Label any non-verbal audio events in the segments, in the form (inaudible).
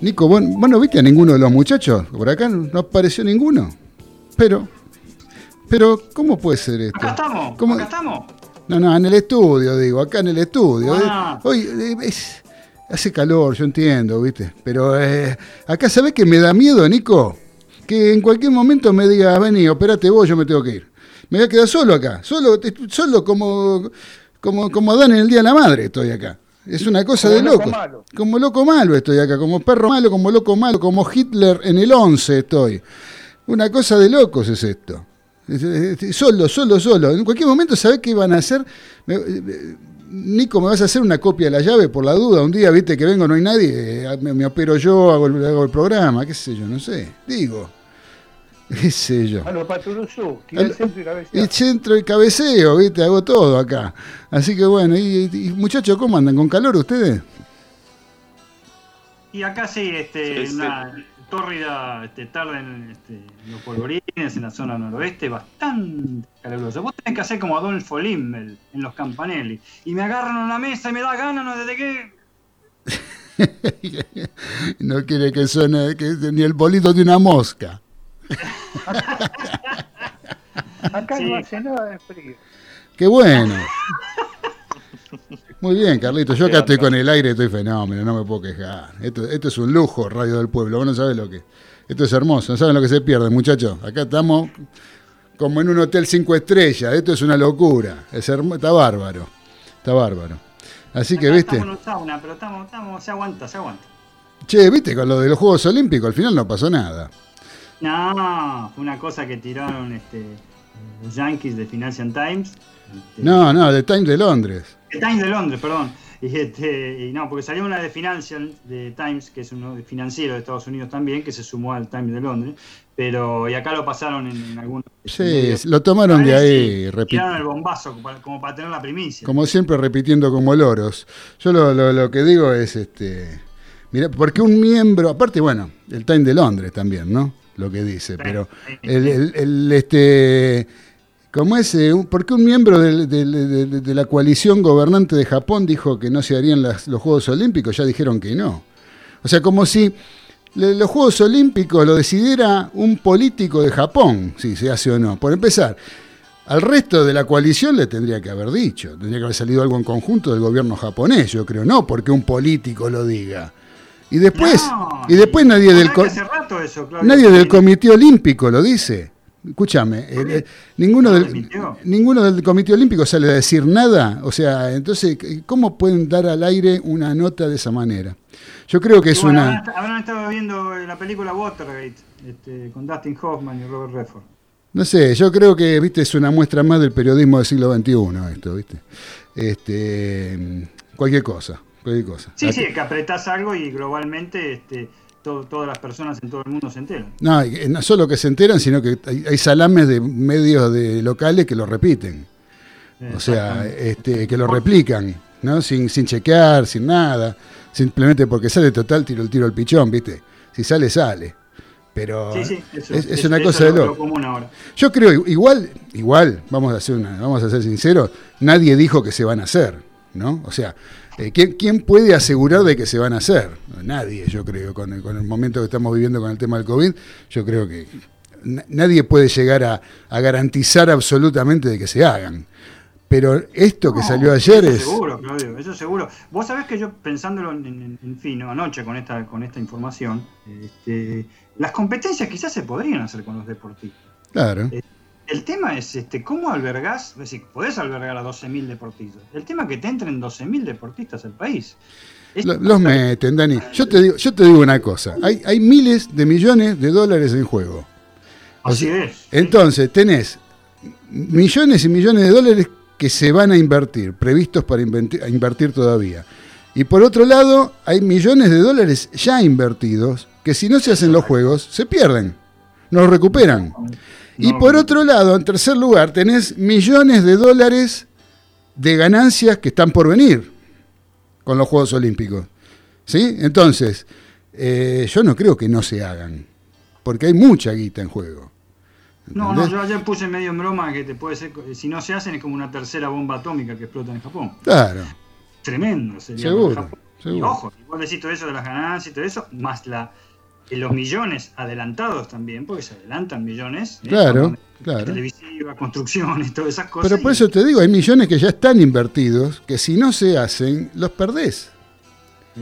Nico, ¿vos, vos no viste a ninguno de los muchachos? Por acá no apareció ninguno. Pero, pero, ¿cómo puede ser esto? Acá estamos, ¿Cómo? acá estamos. No, no, en el estudio, digo, acá en el estudio. Ah. Eh, Hoy eh, es- hace calor, yo entiendo, ¿viste? Pero eh, acá, ¿sabés que me da miedo, Nico? Que en cualquier momento me digas, vení, operate vos, yo me tengo que ir. Me voy a quedar solo acá, solo, solo como, como, como Adán en el Día de la Madre estoy acá. Es una cosa Como de loco loco. malo. Como loco malo estoy acá, como perro malo, como loco malo, como Hitler en el 11 estoy. Una cosa de locos es esto. Es- es- es- Solo, solo, solo. En cualquier momento, ¿sabés qué van a hacer? Eh, Nico, ¿me vas a hacer una copia de la llave por la duda? Un día, viste, que vengo, no hay nadie, eh, me, me opero yo, hago el, hago el programa, qué sé yo, no sé. Digo, (laughs) qué sé yo. A los paturuzú, el centro y cabecea. Y centro y cabeceo, viste, hago todo acá. Así que bueno, y, muchachos, ¿cómo andan? ¿Con calor ustedes? Y acá sí, este, Sí, sí. una tórrida este, tarde en, este, en los polvorines, en la zona noroeste, bastante caluroso. Vos tenés que hacer como Adolfo Limbel en los campanelli. Y me agarran a la mesa y me da ganas, no desde que. (laughs) no quiere que suene que ni el bolito de una mosca. Acá Sí. no hace nada de frío. Qué bueno. (laughs) Muy bien, Carlito. Yo acá estoy con el aire, estoy fenómeno, no me puedo quejar. Esto, esto es un lujo, Radio del Pueblo. Vos no sabés lo que. Esto es hermoso, no saben lo que se pierde, muchachos. Acá estamos como en un hotel cinco estrellas. Esto es una locura. Es hermo- está bárbaro. Está bárbaro. Así que, viste. Estamos en un sauna, pero estamos, estamos, se aguanta, se aguanta. Che, viste, con lo de los Juegos Olímpicos, al final no pasó nada. No, fue una cosa que tiraron este, los Yankees de Financial Times. este, No, no, The Times de Londres. The Times de Londres, perdón. Y, este, y no, porque salió una de Financial de Times, que es uno financiero de Estados Unidos también, que se sumó al Times de Londres. Pero, y acá lo pasaron en, en algunos. Sí, medios. lo tomaron de ahí, si repi- Tiraron el bombazo como para, como para tener la primicia. como siempre repitiendo como loros. Yo lo, lo- lo que digo es, este, mira, porque un miembro, aparte, bueno, el Time de Londres también, ¿no? Lo que dice, Sí, pero sí, el, sí. el- el, este, como es, eh, porque un miembro de, de- de la coalición gobernante de Japón dijo que no se harían las- los Juegos Olímpicos, ya dijeron que no. O sea, como si los Juegos Olímpicos lo decidiera un político de Japón, si se hace o no. Por empezar, al resto de la coalición le tendría que haber dicho, tendría que haber salido algo en conjunto del gobierno japonés, yo creo, no porque un político lo diga. Y después, No, y después nadie del eso, Claudio. nadie del. Comité Olímpico lo dice. Escúchame, eh, eh, ninguno, ¿No del, ninguno del Comité Olímpico sale a decir nada. O sea, entonces, ¿cómo pueden dar al aire una nota de esa manera? Yo creo que es bueno, una... habrán- Habrán estado viendo la película Watergate este, con Dustin Hoffman y Robert Redford. No sé, yo creo que, viste, es una muestra más del periodismo del siglo XXI esto, viste. Este, cualquier cosa, cualquier cosa. Sí, Aquí- sí, que apretás algo y globalmente este, to- todas las personas en todo el mundo se enteran. No, y no solo que se enteran, sino que hay, hay salames de medios de locales que lo repiten. O sea, este, que lo replican, ¿no? Sin, sin chequear, sin nada. Simplemente porque sale total, tiro el tiro al pichón, ¿viste? Si sale, sale. Pero Sí, sí, eso, es, una eso cosa de lo, loco. lo común ahora. Yo creo, igual, igual, vamos a, hacer una, vamos a ser sinceros, nadie dijo que se van a hacer, ¿no? O sea, eh, ¿quién, quién puede asegurar de que se van a hacer? Nadie, yo creo, con el, con el momento que estamos viviendo con el tema del COVID, yo creo que na- nadie puede llegar a, a garantizar absolutamente de que se hagan. Pero esto que No, salió ayer eso es... Seguro, Claudio, eso seguro. Vos sabés que yo, pensándolo en, en- en fin, anoche con esta, con esta información, este, las competencias quizás se podrían hacer con los deportistas. Claro. El tema es este, cómo albergás, es decir, podés albergar a 12.000 deportistas. El tema es que te entren 12.000 deportistas al país. Es- Los meten, Dani. Yo te digo, yo te digo una cosa. Hay, hay miles de millones de dólares en juego. Así es. Entonces, tenés millones y millones de dólares que se van a invertir, previstos para inventi- a invertir todavía. Y por otro lado, hay millones de dólares ya invertidos que si no se hacen los juegos, se pierden, no los recuperan. Y por otro lado, en tercer lugar, tenés millones de dólares de ganancias que están por venir con los Juegos Olímpicos. ¿Sí? Entonces, eh, yo no creo que no se hagan, porque hay mucha guita en juego. No, no, yo ayer puse medio en broma que te puede ser, si no se hacen es como una tercera bomba atómica que explota en Japón. Claro, Tremendo sería. seguro, Japón Y seguro. ojo, y vos decís todo eso de las ganancias y todo eso, más la los millones adelantados también, porque se adelantan millones. ¿eh? Claro, claro. Televisiva, construcciones, todas esas cosas. Pero por y- eso te digo, hay millones que ya están invertidos, que si no se hacen, los perdés.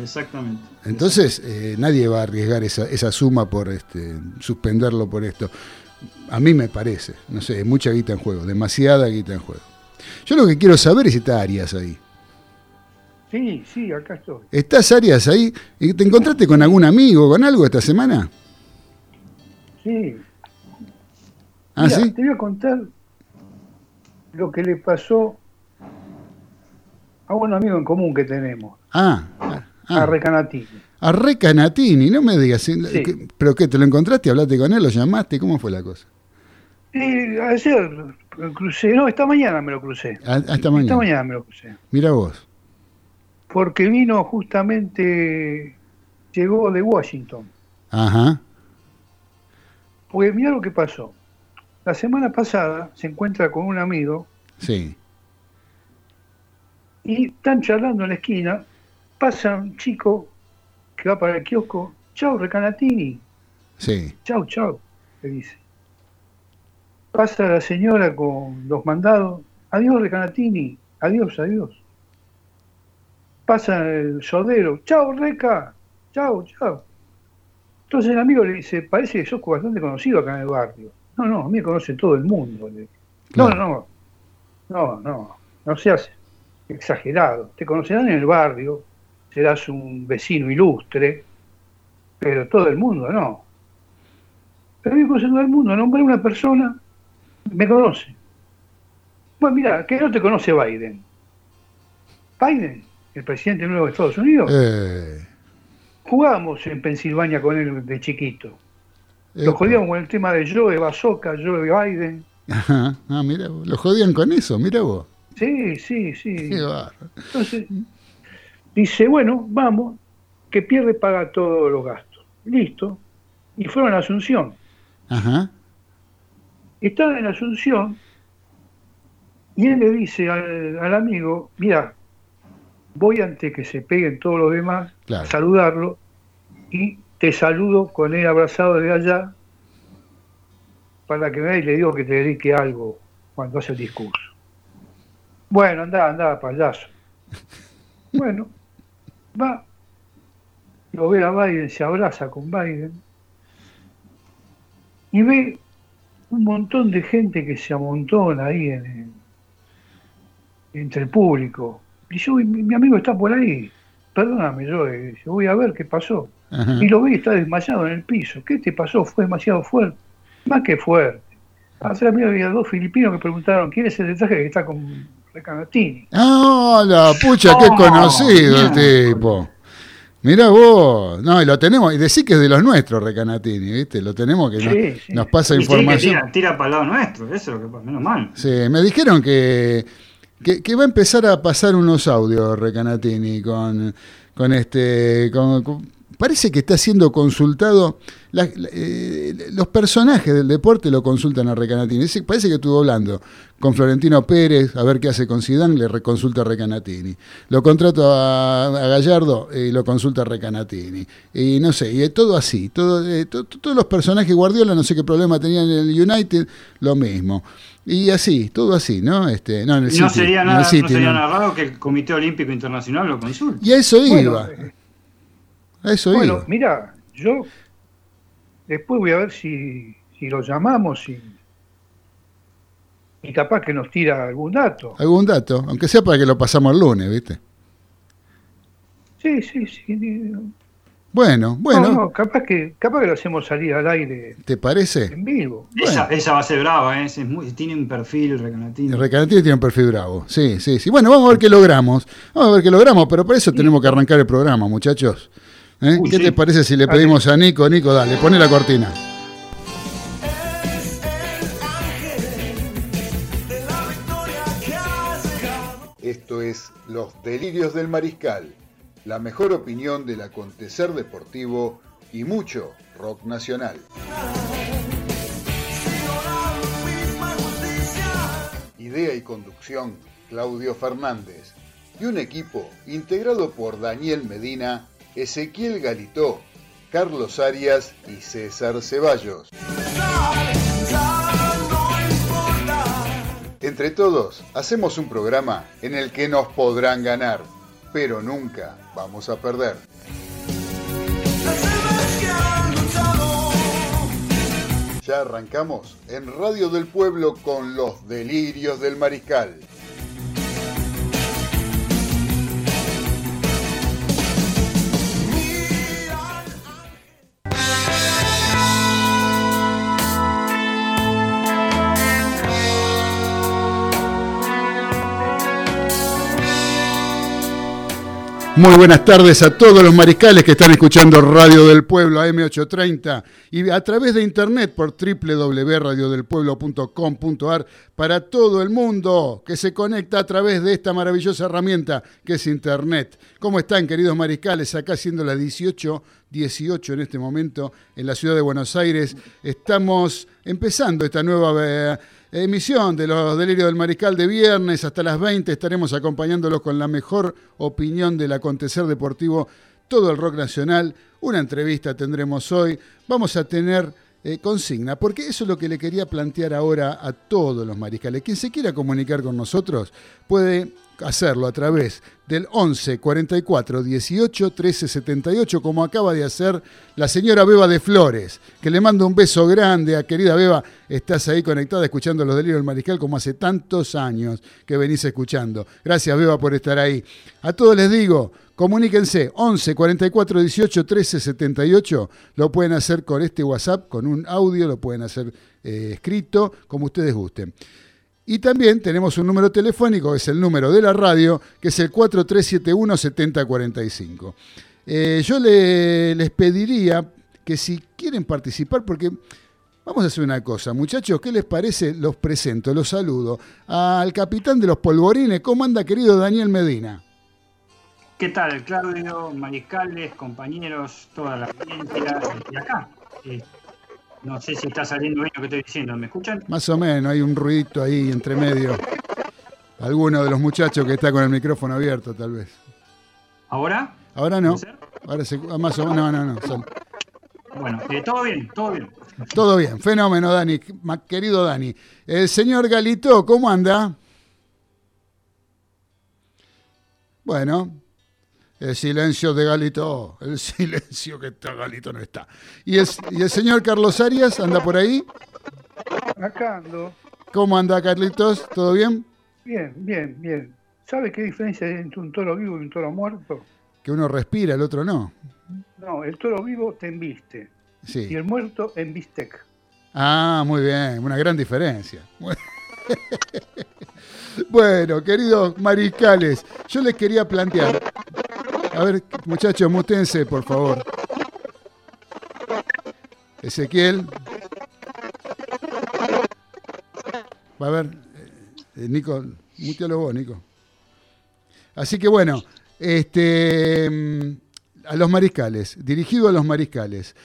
Exactamente. Entonces, eh, nadie va a arriesgar esa, esa suma por este, suspenderlo por esto. A mí me parece, no sé, mucha guita en juego, demasiada guita en juego. Yo lo que quiero saber es si está Arias ahí. Sí, sí, acá estoy. ¿Estás Arias ahí? ¿Y ¿Te encontraste con algún amigo, con algo esta semana? Sí. ¿Ah, Mira, sí? Te voy a contar lo que le pasó a un amigo en común que tenemos, Ah, ah, a. Recanatini. a Recanatini, no me digas. ¿sí? Sí. ¿Qué- ¿Pero qué? ¿Te lo encontraste? ¿Hablaste con él? ¿Lo llamaste? ¿Cómo fue la cosa? Eh, ayer crucé, no, esta mañana me lo crucé. Ah, Hasta Esta mañana. mañana me lo crucé. Mira vos. Porque vino justamente, llegó de Washington. Ajá. Porque mira lo que pasó. La semana pasada se encuentra con un amigo Sí. y están charlando en la esquina. Pasa un chico que va para el kiosco. Chau, Recanatini. Sí. Chau, chau, le dice. Pasa la señora con los mandados. Adiós, Recanatini. Adiós, adiós. Pasa el sordero. Chau, Reca. Chau, chau. Entonces el amigo le dice, parece que sos bastante conocido acá en el barrio. No, no, a mí me conoce todo el mundo. No, no, no, no, no seas exagerado. Te conocerán en el barrio, serás un vecino ilustre, pero todo el mundo no. Pero a mí me conoce todo el mundo, nombré una persona, me conoce. Bueno, mira, que no te conoce Biden. Biden, el presidente nuevo de Estados Unidos, Eh, jugábamos en Pensilvania con él de chiquito. Lo jodíamos con el tema de Joe Bazooka, Joe Biden. Ajá. Ah, mira, lo jodían con eso, mira vos. Sí, sí, sí. (laughs) Qué. Entonces, dice, bueno, vamos, que pierde paga todos los gastos. Listo. Y fueron a Asunción. Ajá. Estaban en Asunción y él le dice al, al amigo, mira, voy antes que se peguen todos los demás Claro. a saludarlo y te saludo con él abrazado de allá para que vea y le digo que te dedique algo cuando hace el discurso. Bueno, anda, anda, payaso. (laughs) Bueno, va, lo ve a Biden, se abraza con Biden y ve un montón de gente que se amontona ahí en el- entre el público. Y yo, mi, mi amigo está por ahí, perdóname, yo eh, dice, voy a ver qué pasó. Ajá. Y lo ve y está desmayado en el piso. ¿Qué te pasó? Fue demasiado fuerte. Más que fuerte. Atrás mío había dos filipinos que preguntaron quién es el detalle que está con Recanatini. Ah, la pucha, qué Oh, conocido el tipo. Mira vos. No, y lo tenemos. Y decí que es de los nuestros, Recanatini, ¿viste? Lo tenemos que Sí, nos, sí. nos pasa Y sí, que información. tira, tira para el lado nuestro, eso es lo que pasa, menos mal. Sí, me dijeron que, que, va a empezar a pasar unos audios Recanatini con, con este. con- parece que está siendo consultado. la- eh, los personajes del deporte lo consultan a Recanatini. Parece que estuvo hablando con Florentino Pérez, a ver qué hace con Zidane, le reconsulta a Recanatini. Lo contrato a, Gallardo y lo consulta a Recanatini. Y no sé, y todo así. Todo, eh, to- todos los personajes Guardiola, no sé qué problema tenían en el United, lo mismo. Y así, todo así, ¿no? Este, no, en el Y no City, sería, en nada, el no City, sería no. nada raro que el Comité Olímpico Internacional lo consulte. Y a eso Bueno, iba. A eso bueno, iba. mira, yo después voy a ver si, si lo llamamos y, y capaz que nos tira algún dato. Algún dato, aunque sea para que lo pasamos el lunes, ¿viste? Sí, sí, sí. Bueno, bueno, No, no, capaz que, capaz que lo hacemos salir al aire ¿te parece? en vivo. Esa, Bueno. esa va a ser brava, ¿eh? Es muy- tiene un perfil Recanatini. Recanatini tiene un perfil bravo. Sí, sí, sí. Bueno, vamos a ver qué logramos. Vamos a ver qué logramos, pero para eso tenemos que arrancar el programa, muchachos. ¿Eh? Uy, ¿Qué sí. te parece si le pedimos a Nico? Nico, dale, pone la cortina. Esto es Los Delirios del Mariscal, la mejor opinión del acontecer deportivo y mucho rock nacional. Idea y conducción, Claudio Fernández. y un equipo integrado por Daniel Medina, Ezequiel Galitó, Carlos Arias y César Ceballos. Entre todos, hacemos un programa en el que nos podrán ganar, pero nunca vamos a perder. Ya arrancamos en Radio del Pueblo con los delirios del mariscal. Muy buenas tardes a todos los mariscales que están escuchando Radio del Pueblo AM830 y a través de internet por www.radiodelpueblo.com.ar para todo el mundo que se conecta a través de esta maravillosa herramienta que es internet. ¿Cómo están queridos mariscales? Acá siendo las 18, 18 en este momento en la ciudad de Buenos Aires. Estamos empezando esta nueva... Emisión de los Delirios del Mariscal de viernes hasta las 20. Estaremos acompañándolos con la mejor opinión del acontecer deportivo, todo el rock nacional. Una entrevista tendremos hoy. Vamos a tener eh, consigna, porque eso es lo que le quería plantear ahora a todos los mariscales. Quien se quiera comunicar con nosotros puede hacerlo a través del 11 44 18 13 78, como acaba de hacer la señora Beba de Flores, que le mando un beso grande a querida Beba. Estás ahí conectada escuchando los delirios del mariscal como hace tantos años que venís escuchando. Gracias, Beba, por estar ahí. A todos les digo, comuníquense 11 44 18 13 78. Lo pueden hacer con este WhatsApp, con un audio, lo pueden hacer eh, escrito, como ustedes gusten. Y también tenemos un número telefónico, que es el número de la radio, que es el 4371-7045. Eh, yo les pediría que si quieren participar, porque vamos a hacer una cosa, muchachos, ¿qué les parece? Los presento, los saludo. Al capitán de los polvorines, ¿cómo anda querido Daniel Medina? ¿Qué tal, Claudio, mariscales, compañeros, toda la audiencia y acá? No sé si está saliendo bien lo que estoy diciendo. ¿Me escuchan? Más o menos, hay un ruidito ahí entre medio. Alguno de los muchachos que está con el micrófono abierto, tal vez. ¿Ahora? Ahora no. Ahora se, más o menos, no, no, no. Bueno, eh, todo bien, todo bien. Todo bien, fenómeno, Dani, querido Dani. El señor Galito, ¿cómo anda? Bueno, el silencio de Galito, el (laughs) silencio que está Galito no está. ¿Y el, ¿Y el señor Carlos Arias anda por ahí? Acá ando. ¿Cómo anda Carlitos? ¿Todo bien? Bien, bien, bien. ¿Sabe qué diferencia hay entre un toro vivo y un toro muerto? Que uno respira, el otro no. No, el toro vivo te embiste. Sí. Y el muerto embistec. Ah, muy bien, una gran diferencia. (laughs) Bueno, queridos mariscales, yo les quería plantear a ver, muchachos, mutense, por favor. Ezequiel. Va a ver, eh, eh, Nico, mutealo vos, Nico. Así que bueno, este, mm, a los mariscales, dirigido a los mariscales.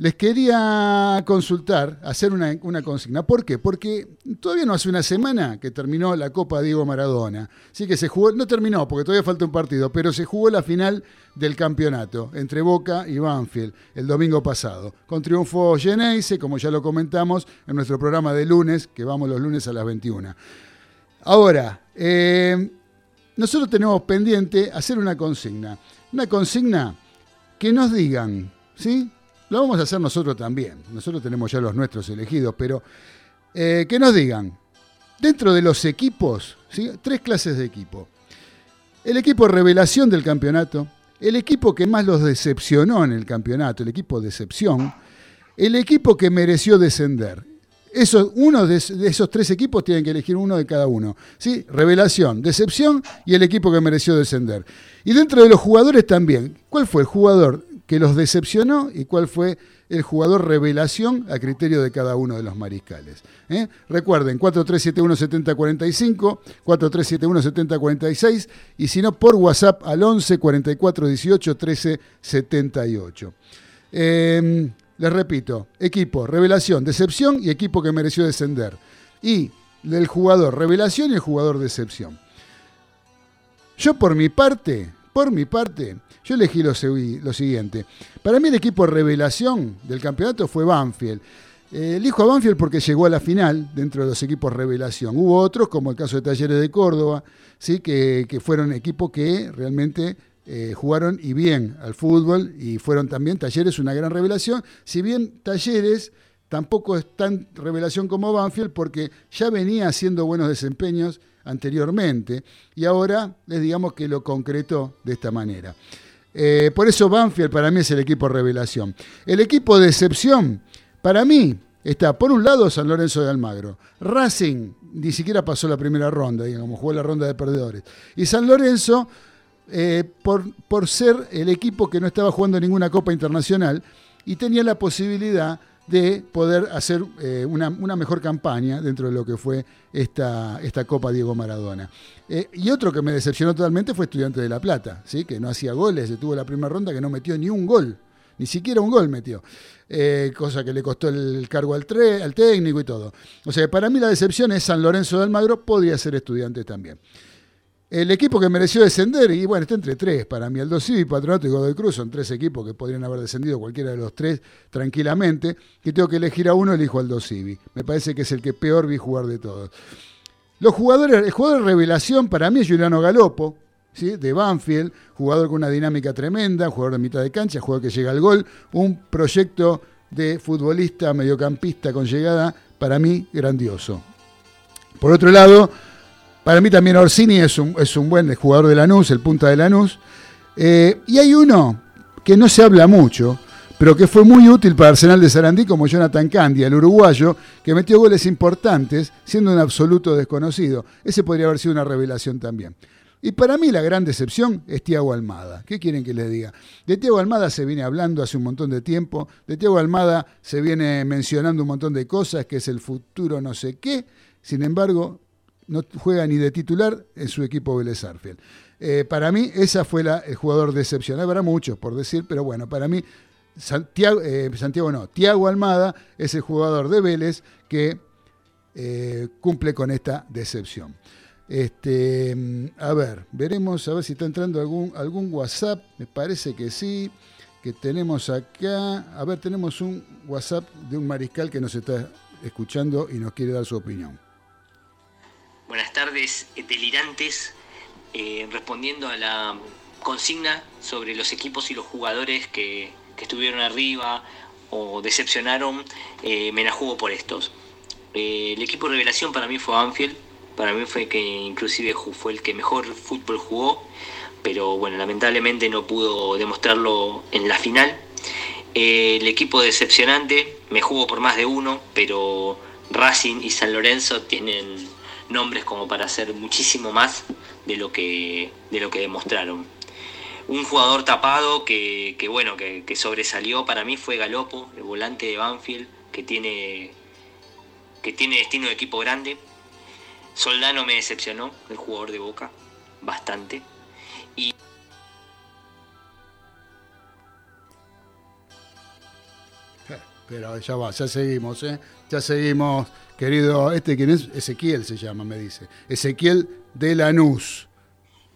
Les quería consultar, hacer una, consigna. ¿Por qué? Porque todavía no hace una semana que terminó la Copa Diego Maradona. Así que se jugó, no terminó porque todavía falta un partido, pero se jugó la final del campeonato entre Boca y Banfield el domingo pasado. Con triunfo Geneise, como ya lo comentamos en nuestro programa de lunes, que vamos los lunes a las 21. Ahora, eh, nosotros tenemos pendiente hacer una consigna. Una consigna que nos digan, ¿sí? Lo vamos a hacer nosotros también. Nosotros tenemos ya los nuestros elegidos, pero eh, que nos digan, dentro de los equipos, tres clases de equipo. El equipo revelación del campeonato, el equipo que más los decepcionó en el campeonato, el equipo decepción, el equipo que mereció descender. Eso, uno de, esos tres equipos tienen que elegir uno de cada uno. ¿sí? Revelación, decepción y el equipo que mereció descender. Y dentro de los jugadores también. ¿Cuál fue el jugador que los decepcionó y cuál fue el jugador revelación a criterio de cada uno de los mariscales. ¿eh? Recuerden, 4371-7045, 4371-7046 y si no, por WhatsApp al 11 44 18 13 78. les repito, equipo, revelación, decepción y equipo que mereció descender. Y el jugador revelación y el jugador decepción. Yo por mi parte, por mi parte, yo elegí lo, lo siguiente. Para mí el equipo revelación del campeonato fue Banfield. Eh, elijo a Banfield porque llegó a la final dentro de los equipos revelación. Hubo otros, como el caso de Talleres de Córdoba, ¿sí? que, fueron equipos que realmente eh, jugaron y bien al fútbol y fueron también Talleres una gran revelación. Si bien Talleres tampoco es tan revelación como Banfield porque ya venía haciendo buenos desempeños anteriormente y ahora les digamos que lo concretó de esta manera. Eh, por eso Banfield para mí es el equipo revelación. El equipo de excepción para mí está, por un lado, San Lorenzo de Almagro. Racing ni siquiera pasó la primera ronda, digamos, jugó la ronda de perdedores. Y San Lorenzo, eh, por, por ser el equipo que no estaba jugando ninguna Copa Internacional y tenía la posibilidad de poder hacer eh, una, mejor campaña dentro de lo que fue esta, esta Copa Diego Maradona. Eh, y otro que me decepcionó totalmente fue Estudiante de La Plata, ¿sí? que no hacía goles, tuvo la primera ronda que no metió ni un gol ni siquiera un gol metió. Eh, cosa que le costó el cargo al, al técnico y todo. O sea, para mí la decepción es San Lorenzo de Almagro, podría ser estudiante también. El equipo que mereció descender, y bueno, está entre tres para mí, el Civi, Patronato y Godoy Cruz, son tres equipos que podrían haber descendido cualquiera de los tres tranquilamente, que tengo que elegir a uno, elijo al Civi. Me parece que es el que peor vi jugar de todos. Los jugadores, el jugador de revelación para mí es Juliano Galopo, de Banfield, jugador con una dinámica tremenda, jugador de mitad de cancha, jugador que llega al gol, un proyecto de futbolista mediocampista con llegada, para mí grandioso. Por otro lado, para mí también Orsini es un, es un buen jugador de Lanús, el punta de Lanús. Eh, y hay uno que no se habla mucho, pero que fue muy útil para Arsenal de Sarandí, como Jonathan Candia, el uruguayo, que metió goles importantes siendo un absoluto desconocido. Ese podría haber sido una revelación también. Y para mí la gran decepción es Tiago Almada. ¿Qué quieren que les diga? De Tiago Almada se viene hablando hace un montón de tiempo, de Tiago Almada se viene mencionando un montón de cosas, que es el futuro no sé qué, sin embargo, no juega ni de titular en su equipo Vélez Arfield. Eh, para mí, esa fue la, el jugador de excepción. Habrá muchos por decir, pero bueno, para mí, Santiago, eh, no, Tiago Almada es el jugador de Vélez que eh, cumple con esta decepción. Este, a ver, veremos a ver si está entrando algún, algún WhatsApp. Me parece que sí. Que tenemos acá. A ver, tenemos un WhatsApp de un mariscal que nos está escuchando y nos quiere dar su opinión. Buenas tardes, eh, delirantes. Eh, respondiendo a la consigna sobre los equipos y los jugadores que, estuvieron arriba o decepcionaron, eh, me la jugo por estos. el equipo revelación para mí fue Anfield para mí fue que inclusive fue el que mejor fútbol jugó, pero bueno, lamentablemente no pudo demostrarlo en la final. El equipo decepcionante me jugó por más de uno, pero Racing y San Lorenzo tienen nombres como para hacer muchísimo más de lo que, de lo que demostraron. Un jugador tapado que, bueno, que, que, sobresalió para mí fue Galopo, el volante de Banfield, que tiene, que tiene destino de equipo grande, Soldano me decepcionó, el jugador de Boca, bastante. Y Pero ya va, ya seguimos, ¿eh? Ya seguimos, querido. ¿Este quién es? Ezequiel se llama, me dice. Ezequiel de Lanús.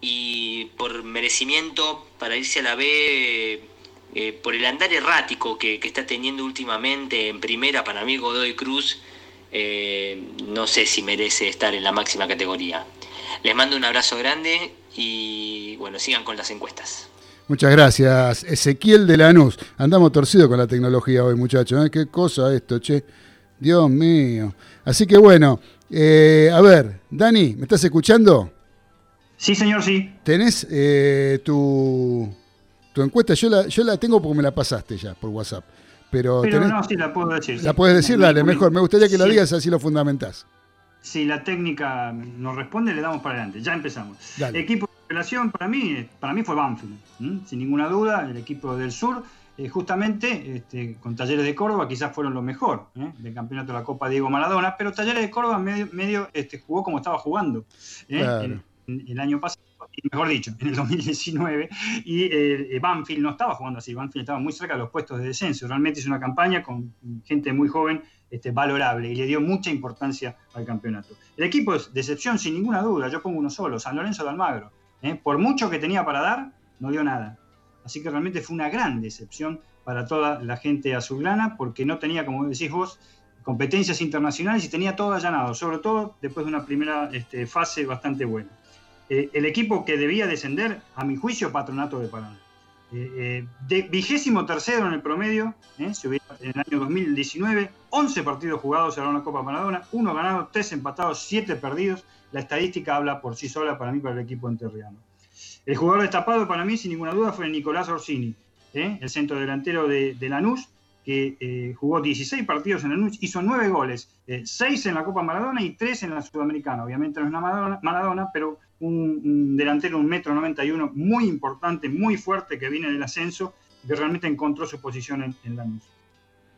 Y por merecimiento, para irse a la B, eh, por el andar errático que, que, está teniendo últimamente en primera, para mí Godoy Cruz eh, no sé si merece estar en la máxima categoría. Les mando un abrazo grande y bueno, sigan con las encuestas. Muchas gracias, Ezequiel de Lanús. Andamos torcidos con la tecnología hoy, muchachos. ¿eh? Qué cosa esto, che. Dios mío. Así que bueno, eh, a ver, Dani, ¿me estás escuchando? Sí, señor, sí. ¿Tenés tu, tu encuesta? Yo la, yo la tengo porque me la pasaste ya por WhatsApp. Pero, no, sí la puedo decir. La puedes decir, dale, mejor. Me gustaría que lo digas así lo fundamentás. Si la técnica nos responde, le damos para adelante. Ya empezamos. Equipo de relación para mí, para mí fue Banfield, sin ninguna duda, el equipo del sur. Eh, justamente este, con Talleres de Córdoba quizás fueron lo mejor ¿eh? del campeonato de la Copa Diego Maradona, pero Talleres de Córdoba medio, medio este, jugó como estaba jugando ¿eh? el año pasado mejor dicho, en el (laughs) 2019, y Banfield no estaba jugando así, Banfield estaba muy cerca de los puestos de descenso, realmente es una campaña con gente muy joven este, valorable y le dio mucha importancia al campeonato. El equipo es decepción sin ninguna duda, yo pongo uno solo, San Lorenzo de Almagro. por mucho que tenía para dar, no dio nada. Así que realmente fue una gran decepción para toda la gente azulgrana, porque no tenía, como decís vos, competencias internacionales y tenía todo allanado, sobre todo después de una primera este, fase bastante buena. Eh, el equipo que debía descender, a mi juicio, Patronato de Paraná. Eh, de vigésimo tercero en el promedio, en el año 2019, 11 partidos jugados en la Copa Maradona, uno ganado, tres empatados, siete perdidos. La estadística habla por sí sola para mí, para el equipo enterriano. El jugador destapado para mí, sin ninguna duda, fue Nicolás Orsini, ¿eh? el centro delantero de, Lanús, que eh, jugó 16 partidos en Lanús, hizo 9 goles, 6 en la Copa Maradona y 3 en la Sudamericana. Obviamente no es una Maradona, pero un, delantero, un metro 91, muy importante, muy fuerte, que viene del ascenso, que realmente encontró su posición en, en Lanús.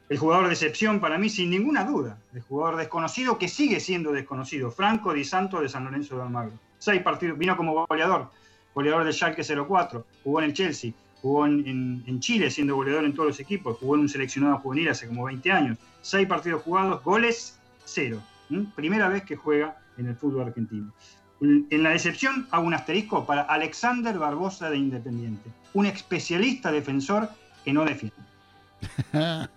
El jugador de excepción para mí, sin ninguna duda, el jugador desconocido que sigue siendo desconocido, Franco Di Santo de San Lorenzo de Almagro. Seis partidos, vino como goleador, goleador del Schalke 04, jugó en el Chelsea, jugó en, Chile siendo goleador en todos los equipos, jugó en un seleccionado juvenil hace como 20 años. Seis partidos jugados, goles cero. Primera vez que juega en el fútbol argentino. En la decepción hago un asterisco para Alexander Barbosa de Independiente, un especialista defensor que no defiende. (laughs)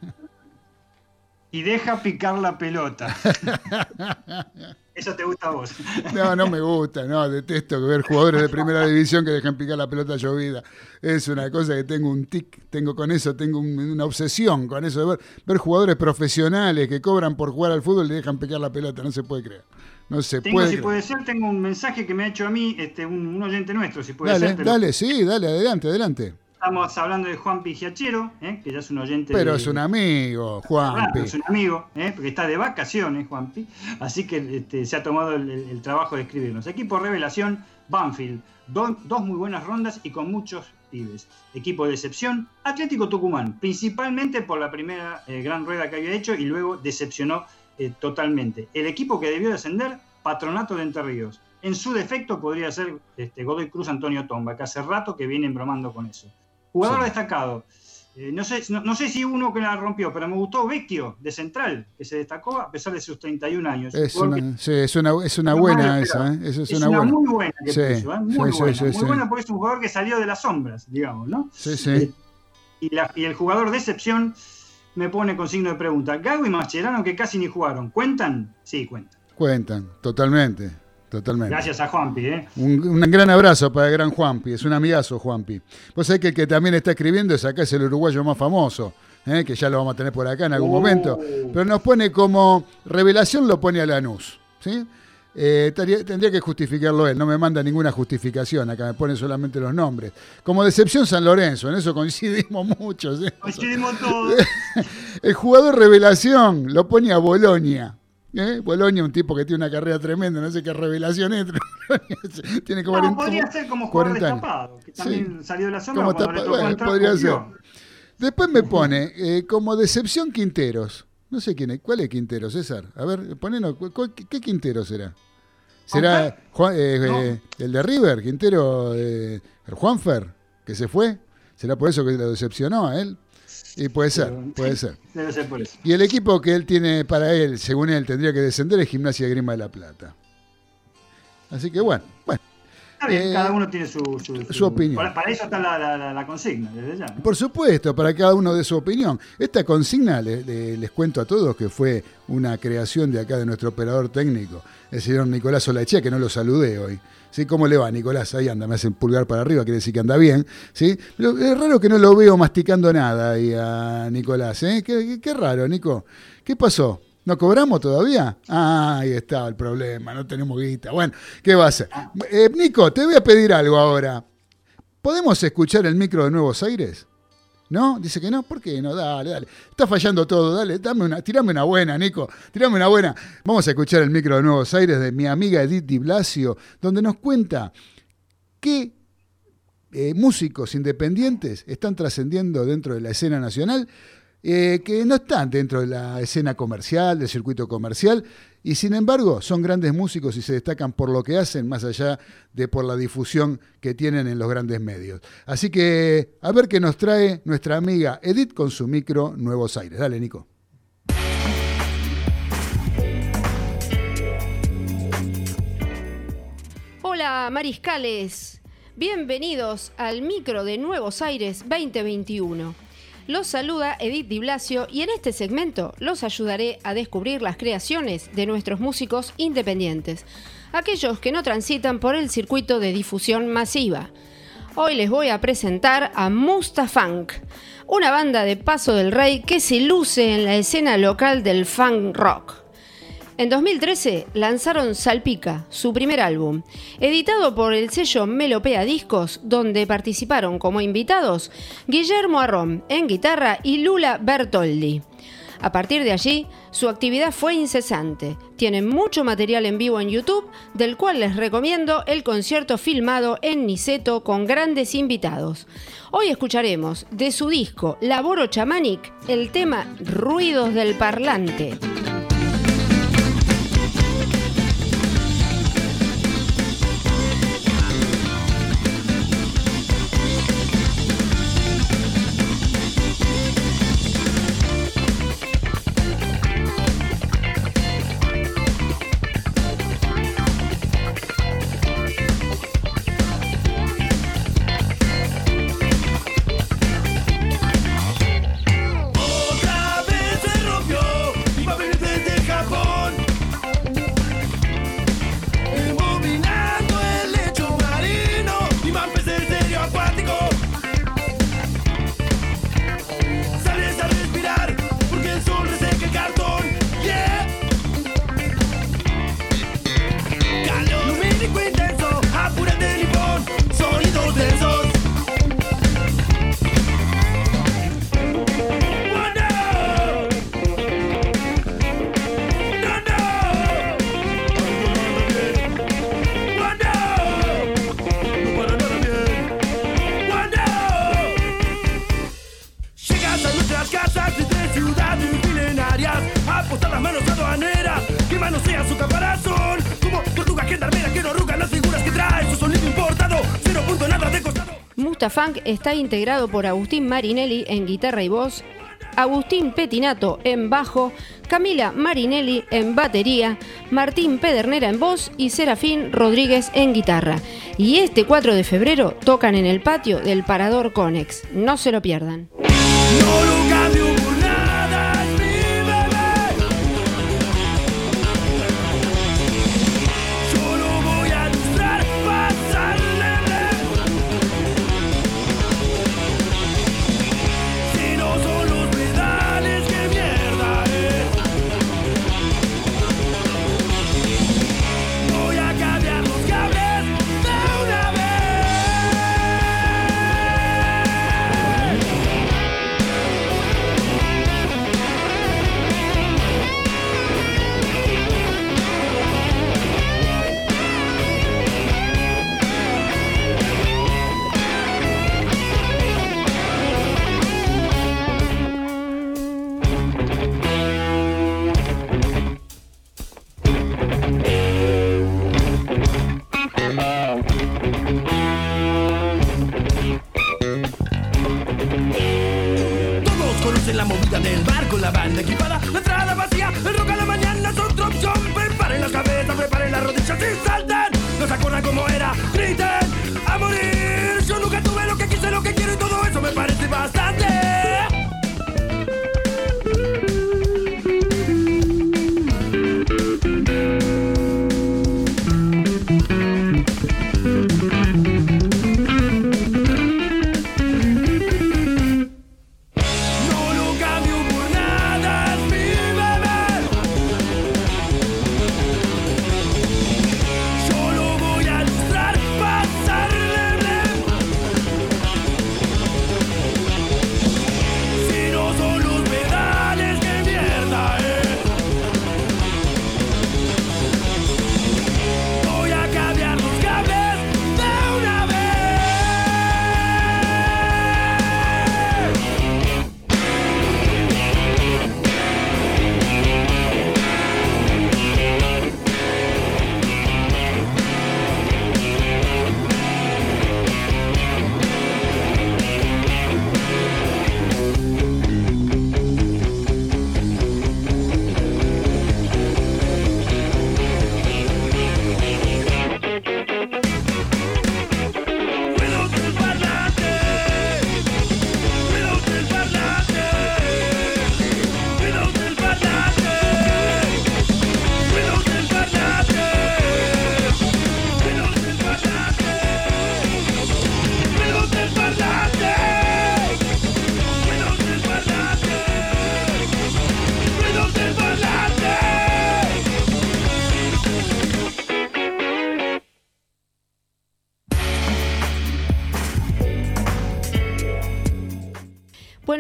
y deja picar la pelota. (laughs) Eso te gusta a vos. (laughs) No, no me gusta, no, detesto ver jugadores de primera división que dejan picar la pelota llovida. Es una cosa que tengo un tic, tengo con eso, tengo una obsesión con eso de ver, ver jugadores profesionales que cobran por jugar al fútbol y dejan picar la pelota, no se puede creer. No se puede. Si puede ser, tengo un mensaje que me ha hecho a mí este, un, oyente nuestro, si puede dale, ser. Dale, sí, dale, adelante, adelante. Estamos hablando de Juan Pigiachero, ¿eh? que ya es un oyente. Pero es un amigo, Juan. es un amigo, ¿eh? porque está de vacaciones, Juanpi. Así que este, se ha tomado el, trabajo de escribirnos. Equipo Revelación, Banfield. dos muy buenas rondas y con muchos pibes. Equipo de excepción, Atlético Tucumán. Principalmente por la primera eh, gran rueda que había hecho y luego decepcionó totalmente. El equipo que debió descender, Patronato de Entre Ríos. En su defecto podría ser este, Godoy Cruz Antonio Tomba, que hace rato que viene bromando con eso. Jugador destacado. Eh, no, sé, no, sé si uno que la rompió, pero me gustó Vecchio, de Central, que se destacó a pesar de sus 31 años. Es una, sí, es una, es una buena esa, ¿eh? es, una, muy buena que puso, ¿eh? muy buena. muy buena porque es un jugador que salió de las sombras, digamos, ¿no? Sí, sí. y, y, el jugador de excepción me pone con signo de pregunta. Gago y Mascherano, que casi ni jugaron, ¿cuentan? Sí, cuentan. Cuentan, totalmente. Totalmente. Gracias a Juanpi. ¿eh? Un, gran abrazo para el gran Juanpi, es un amigazo Juanpi. Vos sabés que el que también está escribiendo es acá, es el uruguayo más famoso, ¿eh? que ya lo vamos a tener por acá en algún momento. Oh. Pero nos pone como revelación, lo pone a Lanús. ¿sí? Eh, tendría que justificarlo él, no me manda ninguna justificación, acá me pone solamente los nombres. Como decepción San Lorenzo, en eso coincidimos (laughs) muchos. Coincidimos todos. (laughs) el jugador revelación lo pone a Bolonia. ¿Eh? Boloña, un tipo que tiene una carrera tremenda, no sé qué revelación es. (laughs) tiene como no, podría ser como jugador destapado, que también salió de la sombra como tapa, podría ser. Después me pone eh, como decepción Quinteros. No sé quién es. ¿Cuál es Quinteros, César? A ver, ponenos, ¿qué Quintero será? ¿Será eh, eh, el de River, Quintero, el Juanfer, que se fue? ¿Será por eso que lo decepcionó a él? Y puede ser, puede ser. Debe ser por eso. Y el equipo que él tiene para él, según él, tendría que descender es Gimnasia Grima de la Plata. Así que bueno, bueno. Eh, cada uno tiene su, su, opinión. Para, eso está la, consigna, desde ya. Por supuesto, para cada uno de su opinión. Esta consigna, les cuento a todos que fue una creación de acá de nuestro operador técnico, el señor Nicolás Olachea, que no lo saludé hoy. ¿Sí? ¿Cómo le va, Nicolás? Ahí anda, me hacen pulgar para arriba, quiere decir que anda bien. ¿sí? es raro que no lo veo masticando nada ahí a Nicolás. ¿eh? Qué, qué raro, Nico. ¿Qué pasó? ¿No cobramos todavía? Ah, ahí está el problema, no tenemos guita. Bueno, ¿qué va a hacer? Eh, Nico, te voy a pedir algo ahora. ¿Podemos escuchar el micro de Nuevos Aires? ¿No? Dice que no. ¿Por qué no? Dale, dale. Está fallando todo. Dale, dame una, tirame una buena, Nico. Tirame una buena. Vamos a escuchar el micro de Nuevos Aires de mi amiga Edith Di Blasio, donde nos cuenta qué eh, músicos independientes están trascendiendo dentro de la escena nacional eh, que no están dentro de la escena comercial, del circuito comercial, y sin embargo son grandes músicos y se destacan por lo que hacen, más allá de por la difusión que tienen en los grandes medios. Así que a ver qué nos trae nuestra amiga Edith con su micro Nuevos Aires. Dale, Nico. Hola, Mariscales. Bienvenidos al micro de Nuevos Aires 2021. Los saluda Edith Di Blasio y en este segmento los ayudaré a descubrir las creaciones de nuestros músicos independientes, aquellos que no transitan por el circuito de difusión masiva. Hoy les voy a presentar a Mustafunk, una banda de Paso del Rey que se luce en la escena local del funk rock. En 2013 lanzaron Salpica, su primer álbum, editado por el sello Melopea Discos, donde participaron como invitados Guillermo Arrón en guitarra y Lula Bertoldi. A partir de allí, su actividad fue incesante. Tienen mucho material en vivo en YouTube, del cual les recomiendo el concierto filmado en Niceto con grandes invitados. Hoy escucharemos de su disco Laboro Chamanic el tema Ruidos del Parlante. Mustafunk está integrado por Agustín Marinelli en guitarra y voz, Agustín Petinato en bajo, Camila Marinelli en batería, Martín Pedernera en voz y Serafín Rodríguez en guitarra. Y este 4 de febrero tocan en el patio del Parador Conex. No se lo pierdan.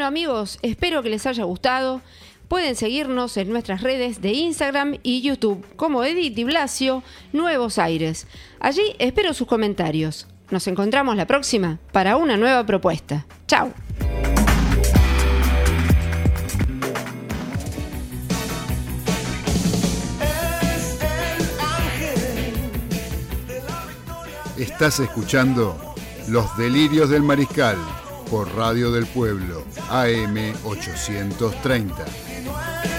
Amigos, espero que les haya gustado. Pueden seguirnos en nuestras redes de Instagram y YouTube como Edith Di Blasio, Nuevos Aires. Allí espero sus comentarios. Nos encontramos la próxima para una nueva propuesta. Chao. Estás escuchando Los Delirios del Mariscal por Radio del Pueblo, AM 830.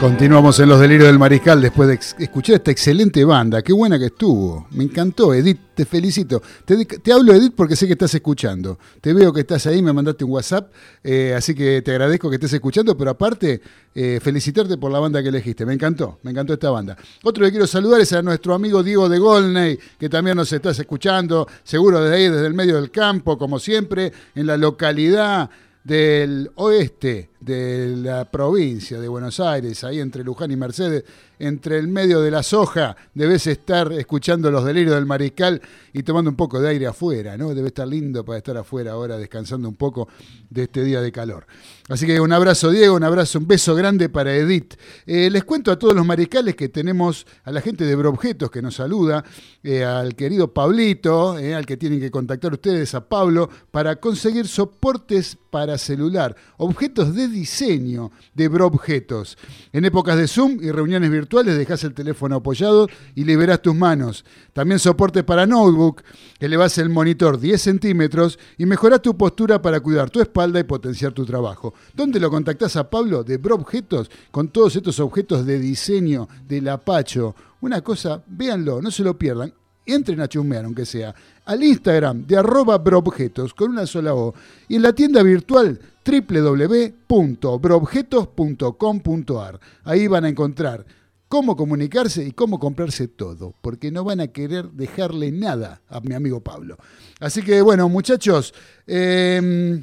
Continuamos en Los Delirios del Mariscal después de escuchar esta excelente banda. Qué buena que estuvo. Me encantó, Edith. Te felicito. Te, te hablo, Edith, porque sé que estás escuchando. Te veo que estás ahí, me mandaste un WhatsApp. eh, así que te agradezco que estés escuchando. Pero aparte, eh, felicitarte por la banda que elegiste. Me encantó, me encantó esta banda. Otro que quiero saludar es a nuestro amigo Diego de Golney, que también nos estás escuchando. Seguro desde ahí, desde el medio del campo, como siempre, en la localidad del oeste de la provincia de Buenos Aires, ahí entre Luján y Mercedes, entre el medio de la soja, debes estar escuchando los delirios del mariscal y tomando un poco de aire afuera, ¿no? Debe estar lindo para estar afuera ahora descansando un poco de este día de calor. Así que un abrazo Diego, un abrazo, un beso grande para Edith. Eh, les cuento a todos los mariscales que tenemos a la gente de Broobjetos que nos saluda, eh, al querido Pablito, eh, al que tienen que contactar ustedes, a Pablo, para conseguir soportes para celular, objetos de diseño de Broobjetos. En épocas de Zoom y reuniones virtuales dejas el teléfono apoyado y liberas tus manos. También soporte para notebook, elevas el monitor 10 centímetros y mejoras tu postura para cuidar tu espalda y potenciar tu trabajo. ¿Dónde lo contactás a Pablo? De Broobjetos, con todos estos objetos de diseño del Apacho. Una cosa, véanlo, no se lo pierdan entren a chusmear, aunque sea, al Instagram de arroba broobjetos con una sola O y en la tienda virtual www.broobjetos.com.ar. Ahí van a encontrar cómo comunicarse y cómo comprarse todo, porque no van a querer dejarle nada a mi amigo Pablo. Así que bueno, muchachos, eh,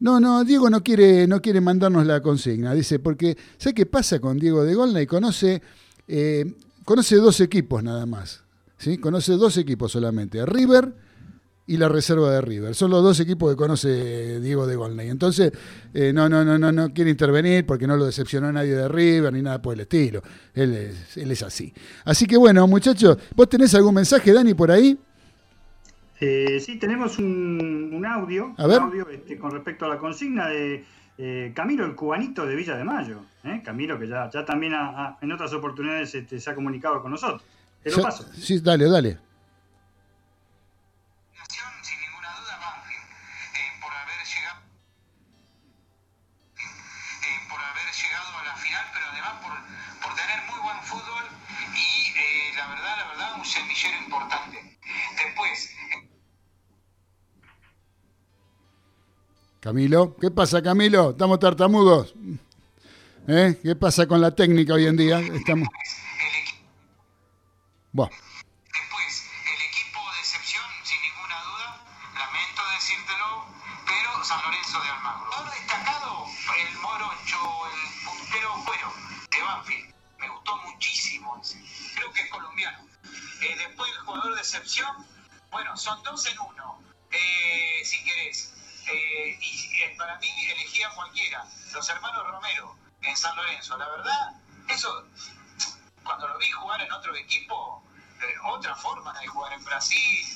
no, no, Diego no quiere, no quiere mandarnos la consigna, dice, porque sé qué pasa con Diego de Golna y conoce, eh, conoce dos equipos nada más. ¿sí? Conoce dos equipos solamente, River y la reserva de River. Son los dos equipos que conoce Diego de Golney. Entonces, eh, no, no, no, no, no quiere intervenir porque no lo decepcionó a nadie de River ni nada por el estilo. Él es, él es así. Así que bueno, muchachos, ¿vos tenés algún mensaje, Dani, por ahí? Eh, sí, tenemos un, un audio, A ver. un audio este, con respecto a la consigna de eh, Camilo, el cubanito de Villa de Mayo. ¿eh? Camilo, que ya, ya también ha- ha- en otras oportunidades este, se ha comunicado con nosotros. Te lo paso. Sí, dale, dale. La final pero además por, por tener muy buen fútbol y eh, la verdad la verdad un semillero importante después Camilo, ¿qué pasa, Camilo? Estamos tartamudos. ¿Eh? ¿Qué pasa con la técnica hoy en día? Estamos. el son dos en uno, eh, si querés. Eh, y eh, para mí, elegí a cualquiera. Los hermanos Romero, en San Lorenzo. La verdad, eso cuando lo vi jugar en otro equipo, otra forma de jugar en Brasil,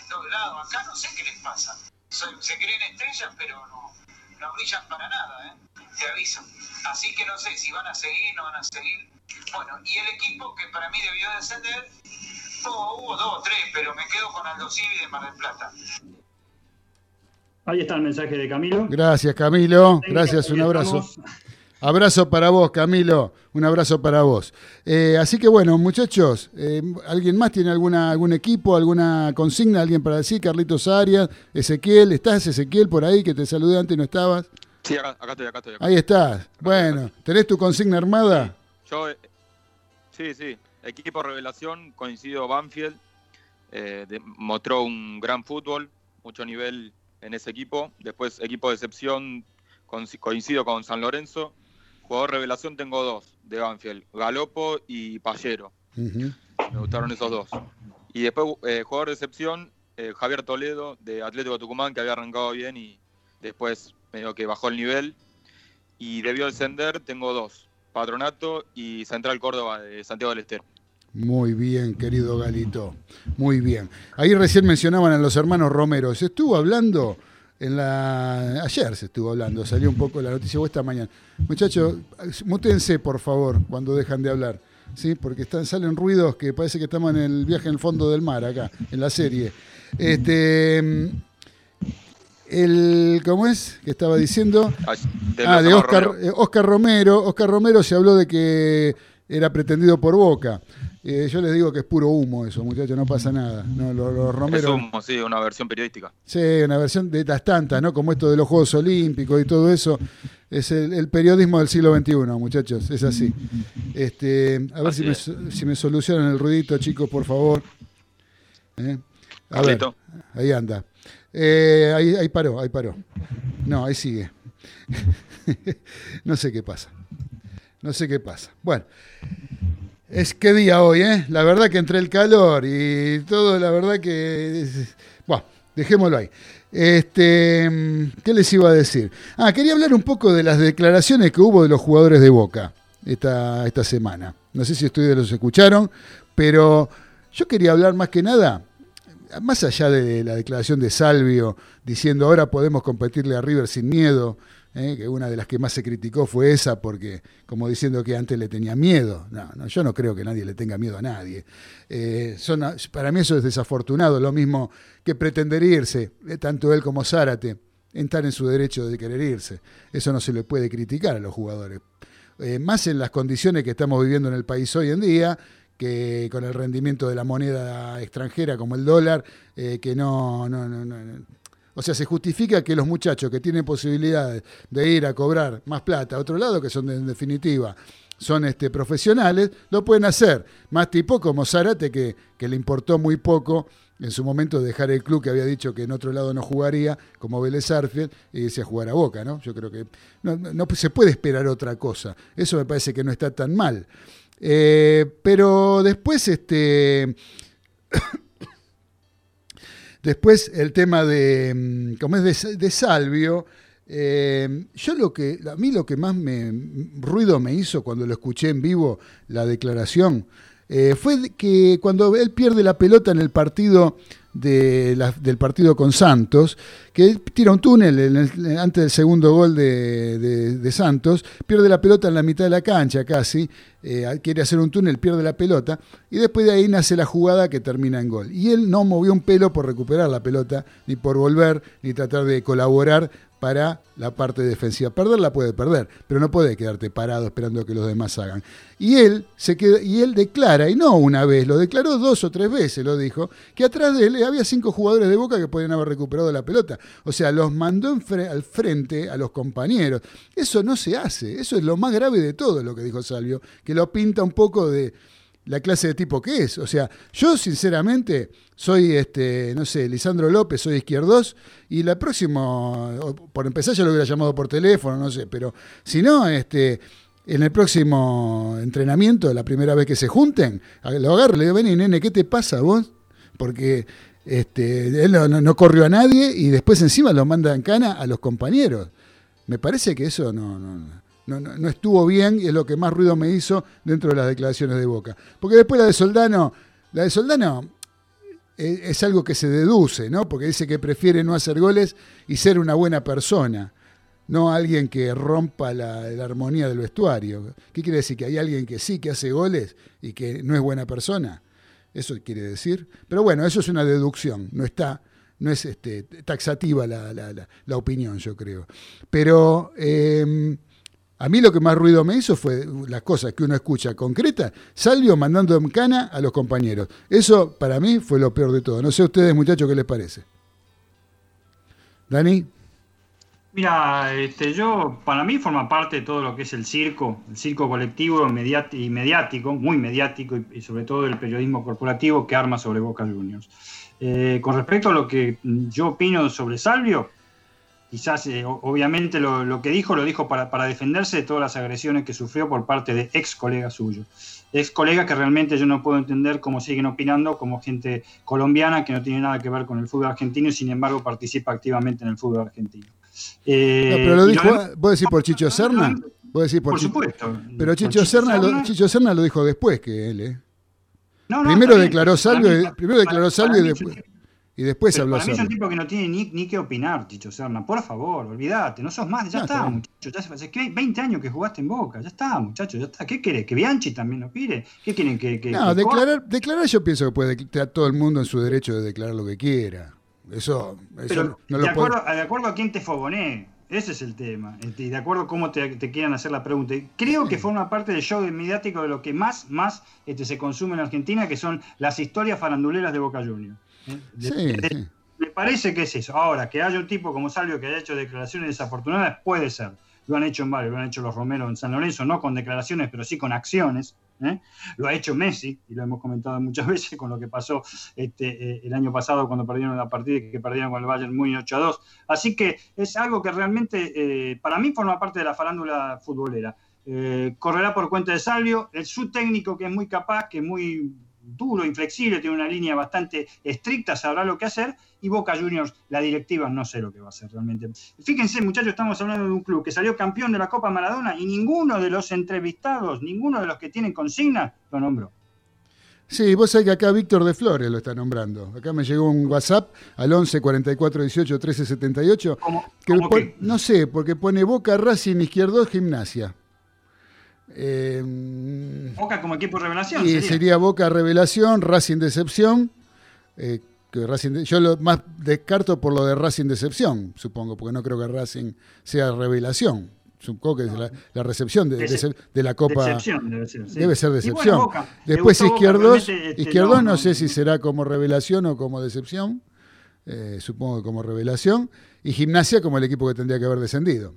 en todos lados. Acá no sé qué les pasa. Se creen estrellas, pero no, no brillan para nada, ¿eh? te aviso. Así que no sé si van a seguir, no van a seguir. Bueno, y el equipo que para mí debió descender, hubo dos o tres, pero me quedo con Aldo Civi de Mar del Plata. Ahí está el mensaje de Camilo. Gracias, Camilo. Gracias, un abrazo. Abrazo para vos, Camilo. Un abrazo para vos. Eh, así que bueno, muchachos, eh, ¿alguien más tiene alguna, algún equipo, alguna consigna? ¿Alguien para decir? Carlitos Arias, Ezequiel. ¿Estás, Ezequiel, por ahí? Que te saludé antes y no estabas. Sí, acá, acá estoy, acá estoy. acá. Ahí estás. Bueno, ¿tenés tu consigna armada? Yo, eh, sí, sí, equipo revelación, coincido Banfield, eh, de- mostró un gran fútbol, mucho nivel en ese equipo. Después, equipo de excepción, coinci- coincido con San Lorenzo, jugador revelación tengo dos de Banfield, Galopo y Pallero. Me gustaron esos dos. Y después, eh, jugador de excepción, eh, Javier Toledo, de Atlético Tucumán, que había arrancado bien y después medio que bajó el nivel. Y debió descender, tengo dos, Patronato y Central Córdoba de Santiago del Estero. Muy bien, querido Galito. Muy bien. Ahí recién mencionaban a los hermanos Romero. Se estuvo hablando en la. Ayer se estuvo hablando, salió un poco la noticia, o esta mañana. Muchachos, mútense, por favor, cuando dejan de hablar. ¿Sí? Porque están, salen ruidos que parece que estamos en el viaje en el fondo del mar, acá, en la serie. Este. El, ¿Cómo es? que estaba diciendo? De Ah, de hermanos Oscar Romero. Oscar Romero. Oscar Romero se habló de que era pretendido por Boca. Eh, yo les digo que es puro humo eso, muchachos, no pasa nada. No, los, los Es un- sí, una versión periodística. Sí, una versión de las tantas, ¿no? Como esto de los Juegos Olímpicos y todo eso. Es el, el periodismo del siglo XXI, muchachos, es así. Este, a ver Así si me, si me solucionan el ruidito, chicos, por favor. ¿Eh? A ver, Carlito. ahí anda. Eh, ahí, ahí paró, ahí paró. No, ahí sigue. (laughs) no sé qué pasa. No sé qué pasa. Bueno, es qué día hoy, ¿eh? La verdad que entre el calor y todo, la verdad que... Bueno, dejémoslo ahí. Este, mm, ¿Qué les iba a decir? Ah, quería hablar un poco de las declaraciones que hubo de los jugadores de Boca esta, esta semana. No sé si ustedes los escucharon, pero yo quería hablar más que nada, más allá de la declaración de Salvio, diciendo ahora podemos competirle a River sin miedo, ¿eh? que una de las que más se criticó fue esa, porque como diciendo que antes le tenía miedo. No, no, yo no creo que nadie le tenga miedo a nadie. Eh, son, para mí eso es desafortunado, lo mismo que pretender irse, eh, tanto él como Zárate, estar en su derecho de querer irse. Eso no se le puede criticar a los jugadores. Más en las condiciones que estamos viviendo en el país hoy en día, que con el rendimiento de la moneda extranjera como el dólar, que no, no, no, no. O sea, se justifica que los muchachos que tienen posibilidades de ir a cobrar más plata a otro lado, que son en definitiva son este, profesionales, lo pueden hacer. Más tipo como Zárate, que, le importó muy poco en su momento dejar el club que había dicho que en otro lado no jugaría, como Vélez Arfield, y irse a jugar a Boca, ¿no? Yo creo que no se puede esperar otra cosa. Eso me parece que no está tan mal. Eh, pero después, este. (coughs) después el tema de. mm, es de, de Salvio. eh, yo lo que. A mí lo que más me. ruido me hizo cuando lo escuché en vivo, la declaración. eh, fue que cuando él pierde la pelota en el partido de del partido con Santos, que tira un túnel antes del segundo gol de Santos, pierde la pelota en la mitad de la cancha casi, eh, quiere hacer un túnel, pierde la pelota, y después de ahí nace la jugada que termina en gol. Y él no movió un pelo por recuperar la pelota, ni por volver, ni tratar de colaborar para la parte defensiva. Perderla puede perder, pero no puede quedarte parado esperando que los demás hagan. Y él se queda, y él declara, y no una vez, lo declaró dos o tres veces, lo dijo, que atrás de él había cinco jugadores de Boca que podían haber recuperado la pelota. O sea, los mandó al frente a los compañeros. Eso no se hace, eso es lo más grave de todo lo que dijo Salvio, que lo pinta un poco de la clase de tipo que es. O sea, yo sinceramente soy, este, no sé, Lisandro López, soy izquierdos, y la próxima, por empezar ya lo hubiera llamado por teléfono, no sé, pero si no, este, en el próximo entrenamiento, la primera vez que se junten, lo agarro, le digo, vení, nene, ¿qué te pasa vos? Porque este, él no, no- corrió a nadie y después encima lo manda en cana a los compañeros. Me parece que eso no, no, no- estuvo bien y es lo que más ruido me hizo dentro de las declaraciones de Boca. Porque después la de Soldano, la de Soldano eh, es algo que se deduce, ¿no? Porque dice que prefiere no hacer goles y ser una buena persona, no alguien que rompa la, la armonía del vestuario. ¿Qué quiere decir? ¿Que hay alguien que sí que hace goles y que no es buena persona? Eso quiere decir. Pero bueno, eso es una deducción, no está, no es este, taxativa la, la- la- opinión, yo creo. Pero eh, a mí lo que más ruido me hizo fue las cosas que uno escucha concretas, Salvio mandando en cana a los compañeros. Eso para mí fue lo peor de todo. No sé a ustedes, muchachos, qué les parece. Dani. Mira, este, yo, para mí forma parte de todo lo que es el circo, el circo colectivo y mediático, muy mediático, y, sobre todo el periodismo corporativo que arma sobre Boca Juniors. Eh, con respecto a lo que yo opino sobre Salvio, quizás, eh, obviamente, lo, lo que dijo, lo dijo para, para defenderse de todas las agresiones que sufrió por parte de ex colegas suyos. Ex colegas que realmente yo no puedo entender cómo siguen opinando como gente colombiana que no tiene nada que ver con el fútbol argentino y sin embargo participa activamente en el fútbol argentino. Eh, No, pero lo dijo, demás- vos decís por Chicho Serna. Vos decís por, por supuesto. Pero Chicho Serna, lo. Chicho Serna lo dijo después que él, ¿eh? No, no, Primero declaró primero declaró y después, y después pero habló para mí es un tipo que no tiene ni, ni que opinar, Chicho Serna. Por favor, olvídate, no sos más, ya No, está está, muchacho. Ya hace que hay 20 años que jugaste en Boca, ya está, muchacho, ya está. ¿Qué querés? ¿Que Bianchi también lo pide? ¿Qué quieren? ¿Que, que, No, que declarar, declarar yo pienso que puede declarar todo el mundo en su derecho de declarar lo que quiera. Eso, eso Pero no, de, lo puede. acuerdo, de acuerdo a quién te fogoné, ese es el tema. este, Y de acuerdo a cómo te, te quieran hacer la pregunta. Creo que forma parte del show mediático de lo que más, más este, se consume en Argentina, que son las historias faranduleras de Boca Juniors. Me parece que es eso. Ahora, que haya un tipo como Salvio que haya hecho declaraciones desafortunadas, puede ser. Lo han hecho en varios, lo han hecho los Romero en San Lorenzo, no con declaraciones, pero sí con acciones. ¿eh? Lo ha hecho Messi, y lo hemos comentado muchas (laughs) veces con lo que pasó este, eh, el año pasado cuando perdieron la partida y que perdieron con el Bayern muy 8 a 2. Así que es algo que realmente eh, para mí forma parte de la farándula futbolera. Correrá por cuenta de Salvio, el su técnico que es muy capaz, que es muy duro, inflexible, tiene una línea bastante estricta, sabrá lo que hacer, y Boca Juniors, la directiva, no sé lo que va a hacer realmente. Fíjense, muchachos, estamos hablando de un club que salió campeón de la Copa Maradona y ninguno de los entrevistados, ninguno de los que tienen consigna, lo nombró. Sí, vos sabés que acá Víctor de Flores lo está nombrando. Acá me llegó un WhatsApp al 11 44 18 13 78. ¿Cómo, Que cómo pon- qué? no sé, porque pone Boca, Racing, Izquierdo, Gimnasia. Eh, Boca como equipo revelación. y sería. sería Boca Revelación, Racing Decepción. eh, que Racing de- yo lo más descarto por lo de Racing Decepción, supongo, porque no creo que Racing sea Revelación. Supongo que es la, la recepción de, de- de la Copa. Decepción debe ser. sí. Debe ser Y decepción. bueno, Boca, le Después Boca, Izquierdos, este, Izquierdos no, sé si será como revelación o como decepción, eh, supongo que como revelación, y Gimnasia como el equipo que tendría que haber descendido.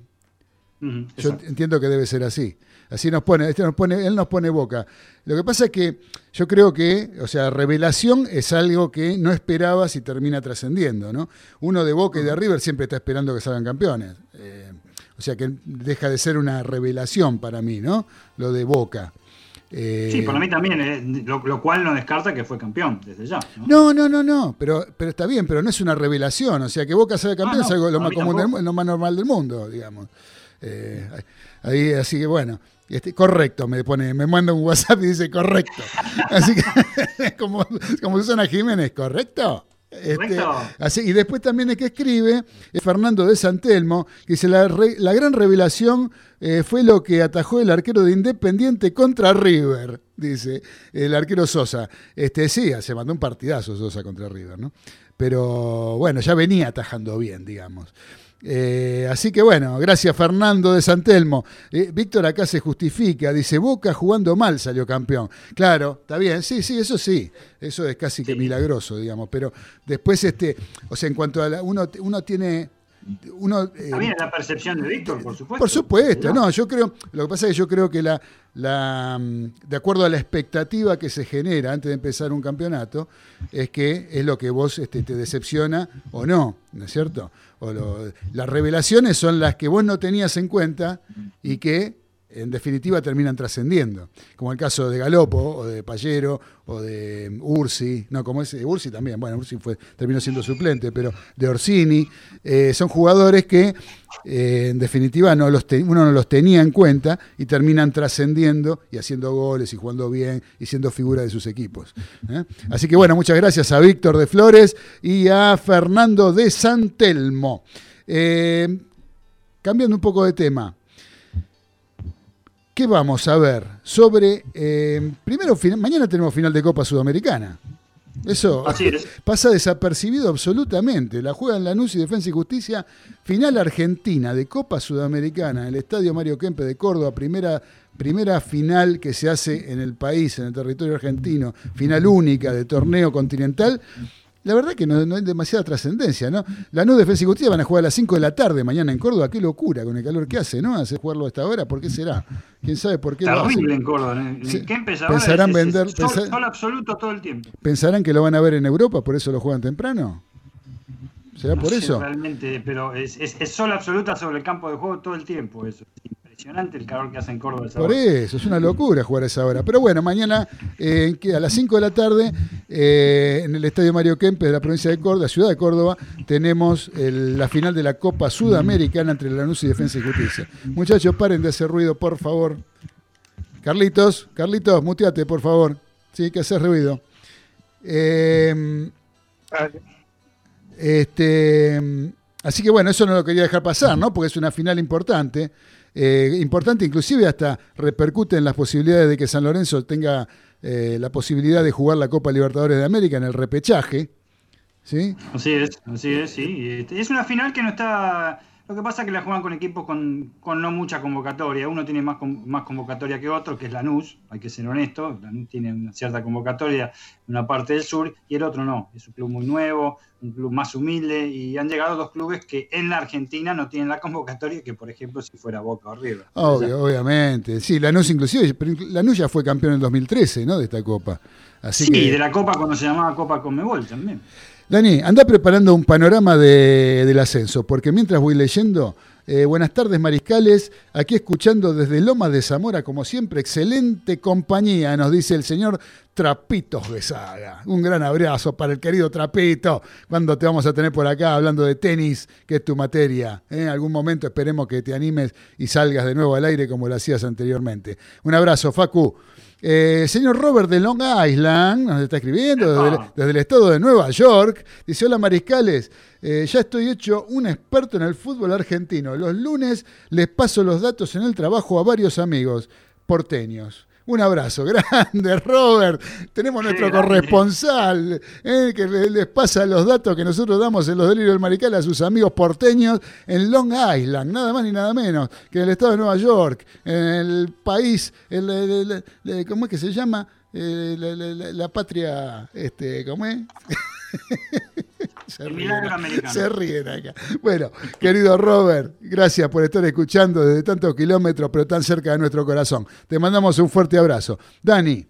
Yo exacto. entiendo que debe ser así. Así nos pone, este nos pone, él nos pone boca. Lo que pasa es que yo creo que, o sea, revelación es algo que no esperabas y termina trascendiendo, ¿no? Uno de Boca y de River siempre está esperando que salgan campeones. Eh, o sea que deja de ser una revelación para mí, ¿no? Lo de Boca. Eh, Sí, para mí también, eh, lo, lo cual no descarta que fue campeón desde ya. ¿no? No, no, no, no, pero, pero está bien, pero no es una revelación. O sea, que Boca sea campeón Ah, no, es algo más, común del lo más normal del mundo, digamos. Eh, ahí, así que bueno, este, correcto, me pone, me manda un WhatsApp y dice correcto. Así que, (laughs) como, como Susana Jiménez, ¿correcto? Este, así, y después también el que escribe es Fernando de Santelmo, que dice, la, re- la gran revelación eh, fue lo que atajó el arquero de Independiente contra River, dice el arquero Sosa. Este, sí, se mandó un partidazo Sosa contra River, ¿no? Pero bueno, ya venía atajando bien, digamos. Eh, así que bueno, gracias Fernando de Santelmo. Eh, Víctor acá se justifica, dice Boca jugando mal salió campeón. Claro, está bien, sí, sí, eso sí, eso es casi que milagroso, digamos. Pero después, este, o sea, en cuanto a la, uno, uno tiene, uno eh, También es la percepción de Víctor, por supuesto. por supuesto, no, yo creo, lo que pasa es que yo creo que la, la, mm, de acuerdo a la expectativa que se genera antes de empezar un campeonato, es que es lo que vos este, te decepciona o no, ¿no es cierto? O lo- las revelaciones son las que vos no tenías en cuenta y que en definitiva terminan trascendiendo, como el caso de Galopo o de Pallero o de Ursi, no, como ese, Ursi también, bueno, Ursi fue, terminó siendo suplente, pero de Orsini, eh, son jugadores que eh, en definitiva no los uno no los tenía en cuenta y terminan trascendiendo y haciendo goles y jugando bien y siendo figura de sus equipos. ¿eh? Así que bueno, muchas gracias a Víctor de Flores y a Fernando de Santelmo. Cambiando un poco de tema. ¿Qué vamos a ver sobre... eh, primero, mañana tenemos final de Copa Sudamericana. Eso Así es. (laughs) pasa desapercibido absolutamente. La juegan Lanús y Defensa y Justicia. Final Argentina de Copa Sudamericana en el Estadio Mario Kempe de Córdoba. Primera, primera final que se hace en el país, en el territorio argentino. Final única de torneo continental. La verdad que no, no hay demasiada trascendencia, ¿no? Lanús, Defensa y Justicia van a jugar a las 5 de la tarde mañana en Córdoba. Qué locura con el calor que hace, ¿no? Hacer jugarlo a esta hora. ¿Por qué será? ¿Quién sabe por qué? Terrible en Córdoba. ¿eh? Sí. ¿Qué? Pensarán Es- vender- es sol, pensar- sol absoluto todo el tiempo. ¿Pensarán que lo van a ver en Europa, por eso lo juegan temprano? ¿Será No por sé eso? Realmente, pero es sol absoluta sobre el campo de juego todo el tiempo. Eso. Es impresionante el calor que hace en Córdoba. Por eso, es una locura jugar a esa hora. Pero bueno, mañana eh, a las 5 de la tarde eh, en el Estadio Mario Kempes de la provincia de Córdoba, ciudad de Córdoba, tenemos el- la final de la Copa Sudamericana entre Lanús y Defensa y Justicia. Muchachos, paren de hacer ruido, por favor. Carlitos, Carlitos, muteate, por favor. Sí, que haces ruido. Eh, este, así que bueno, eso no lo quería dejar pasar, ¿no? Porque es una final importante. Eh, importante, inclusive hasta repercute en las posibilidades de que San Lorenzo tenga eh, la posibilidad de jugar la Copa Libertadores de América en el repechaje. ¿Sí? Así es, así es, sí. Es una final que no está. Lo que pasa es que la juegan con equipos con, con no mucha convocatoria. Uno tiene más, con- más convocatoria que otro, que es Lanús, hay que ser honesto. Lanús tiene una cierta convocatoria en una parte del sur y el otro no. Es un club muy nuevo, un club más humilde y han llegado dos clubes que en la Argentina no tienen la convocatoria que, por ejemplo, si fuera Boca o River. Obvio, obviamente. Sí, Lanús inclusive, pero Lanús ya fue campeón en 2013, ¿no? De esta Copa. Así sí, que, de la Copa cuando se llamaba Copa Conmebol también. Dani, anda preparando un panorama de- del ascenso, porque mientras voy leyendo, eh, buenas tardes mariscales, aquí escuchando desde Lomas de Zamora, como siempre, excelente compañía, nos dice el señor Trapitos Besaga. Un gran abrazo para el querido Trapito, cuando te vamos a tener por acá hablando de tenis, que es tu materia. ¿eh? En algún momento esperemos que te animes y salgas de nuevo al aire como lo hacías anteriormente. Un abrazo, Facu. Eh, señor Robert de Long Island nos está escribiendo desde, el- Epa. desde el estado de Nueva York. Dice, hola Mariscales, eh, ya estoy hecho un experto en el fútbol argentino. Los lunes les paso los datos en el trabajo a varios amigos porteños. Un abrazo grande, (laughs) Robert. Tenemos nuestro grande. corresponsal eh, que le- les pasa los datos que nosotros damos en los delirios del Marical a sus amigos porteños en Long Island, nada más ni nada menos que en el estado de Nueva York, en el país, el- el- el- el- ¿cómo es que se llama? Eh, la, la- la- la patria, este, ¿cómo es? (laughs) Se ríen, se ríen acá. Bueno, querido Robert, gracias por estar escuchando desde tantos kilómetros, pero tan cerca de nuestro corazón. Te mandamos un fuerte abrazo. Dani,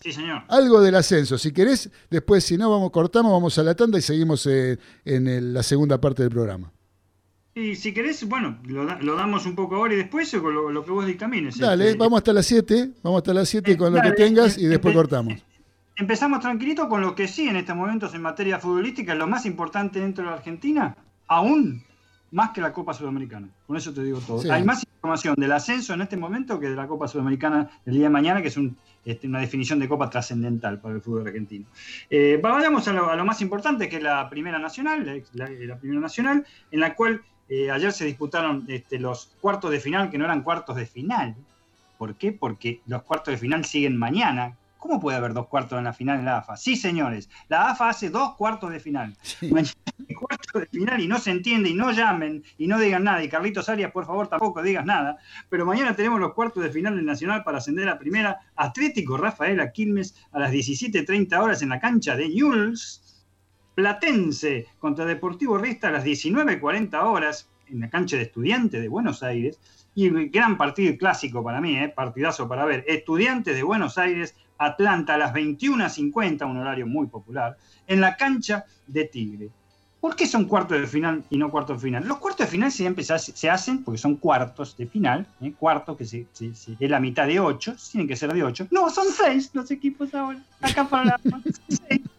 Sí, señor. algo del ascenso. Si querés, después, si no, vamos, cortamos, vamos a la tanda y seguimos eh, en el- la segunda parte del programa. Y si querés, bueno, lo, lo damos un poco ahora y después o con lo, lo que vos dictamines. Dale, Este, vamos hasta las 7, vamos hasta las 7 con lo que tengas y eh, después empe- cortamos. Empezamos tranquilito con lo que sí en estos momentos en materia futbolística es lo más importante dentro de la Argentina, aún más que la Copa Sudamericana. Con eso te digo todo. Sí. Hay más información del ascenso en este momento que de la Copa Sudamericana el día de mañana, que es un- este, una definición de Copa trascendental para el fútbol argentino. Eh, vayamos a lo, a lo más importante, que es la Primera Nacional, la, la- la Primera Nacional, en la cual eh, ayer se disputaron este, los cuartos de final, que no eran cuartos de final. ¿Por qué? Porque los cuartos de final siguen mañana. ¿Cómo puede haber dos cuartos en la final en la AFA? Sí, señores, la AFA hace dos cuartos de final. (laughs) Mañana hay cuartos de final y no se entiende y no llamen y no digan nada. Y Carlitos Arias, por favor, tampoco digas nada. Pero mañana tenemos los cuartos de final del Nacional para ascender a primera. Atlético Rafael Quilmes a las 17.30 horas en la cancha de Newell's. Platense contra Deportivo Rista a las 19.40 horas en la cancha de Estudiantes de Buenos Aires. Y gran partido clásico para mí, eh, partidazo para ver. Estudiantes de Buenos Aires, Atlanta a las 21.50, un horario muy popular, en la cancha de Tigre. ¿Por qué son cuartos de final y no cuartos de final? Los cuartos de final siempre se, hace- se hacen porque son cuartos de final, ¿eh? cuartos que se, es la mitad de ocho, tienen que ser de ocho. No, son seis los equipos ahora. Acá para la seis. (laughs)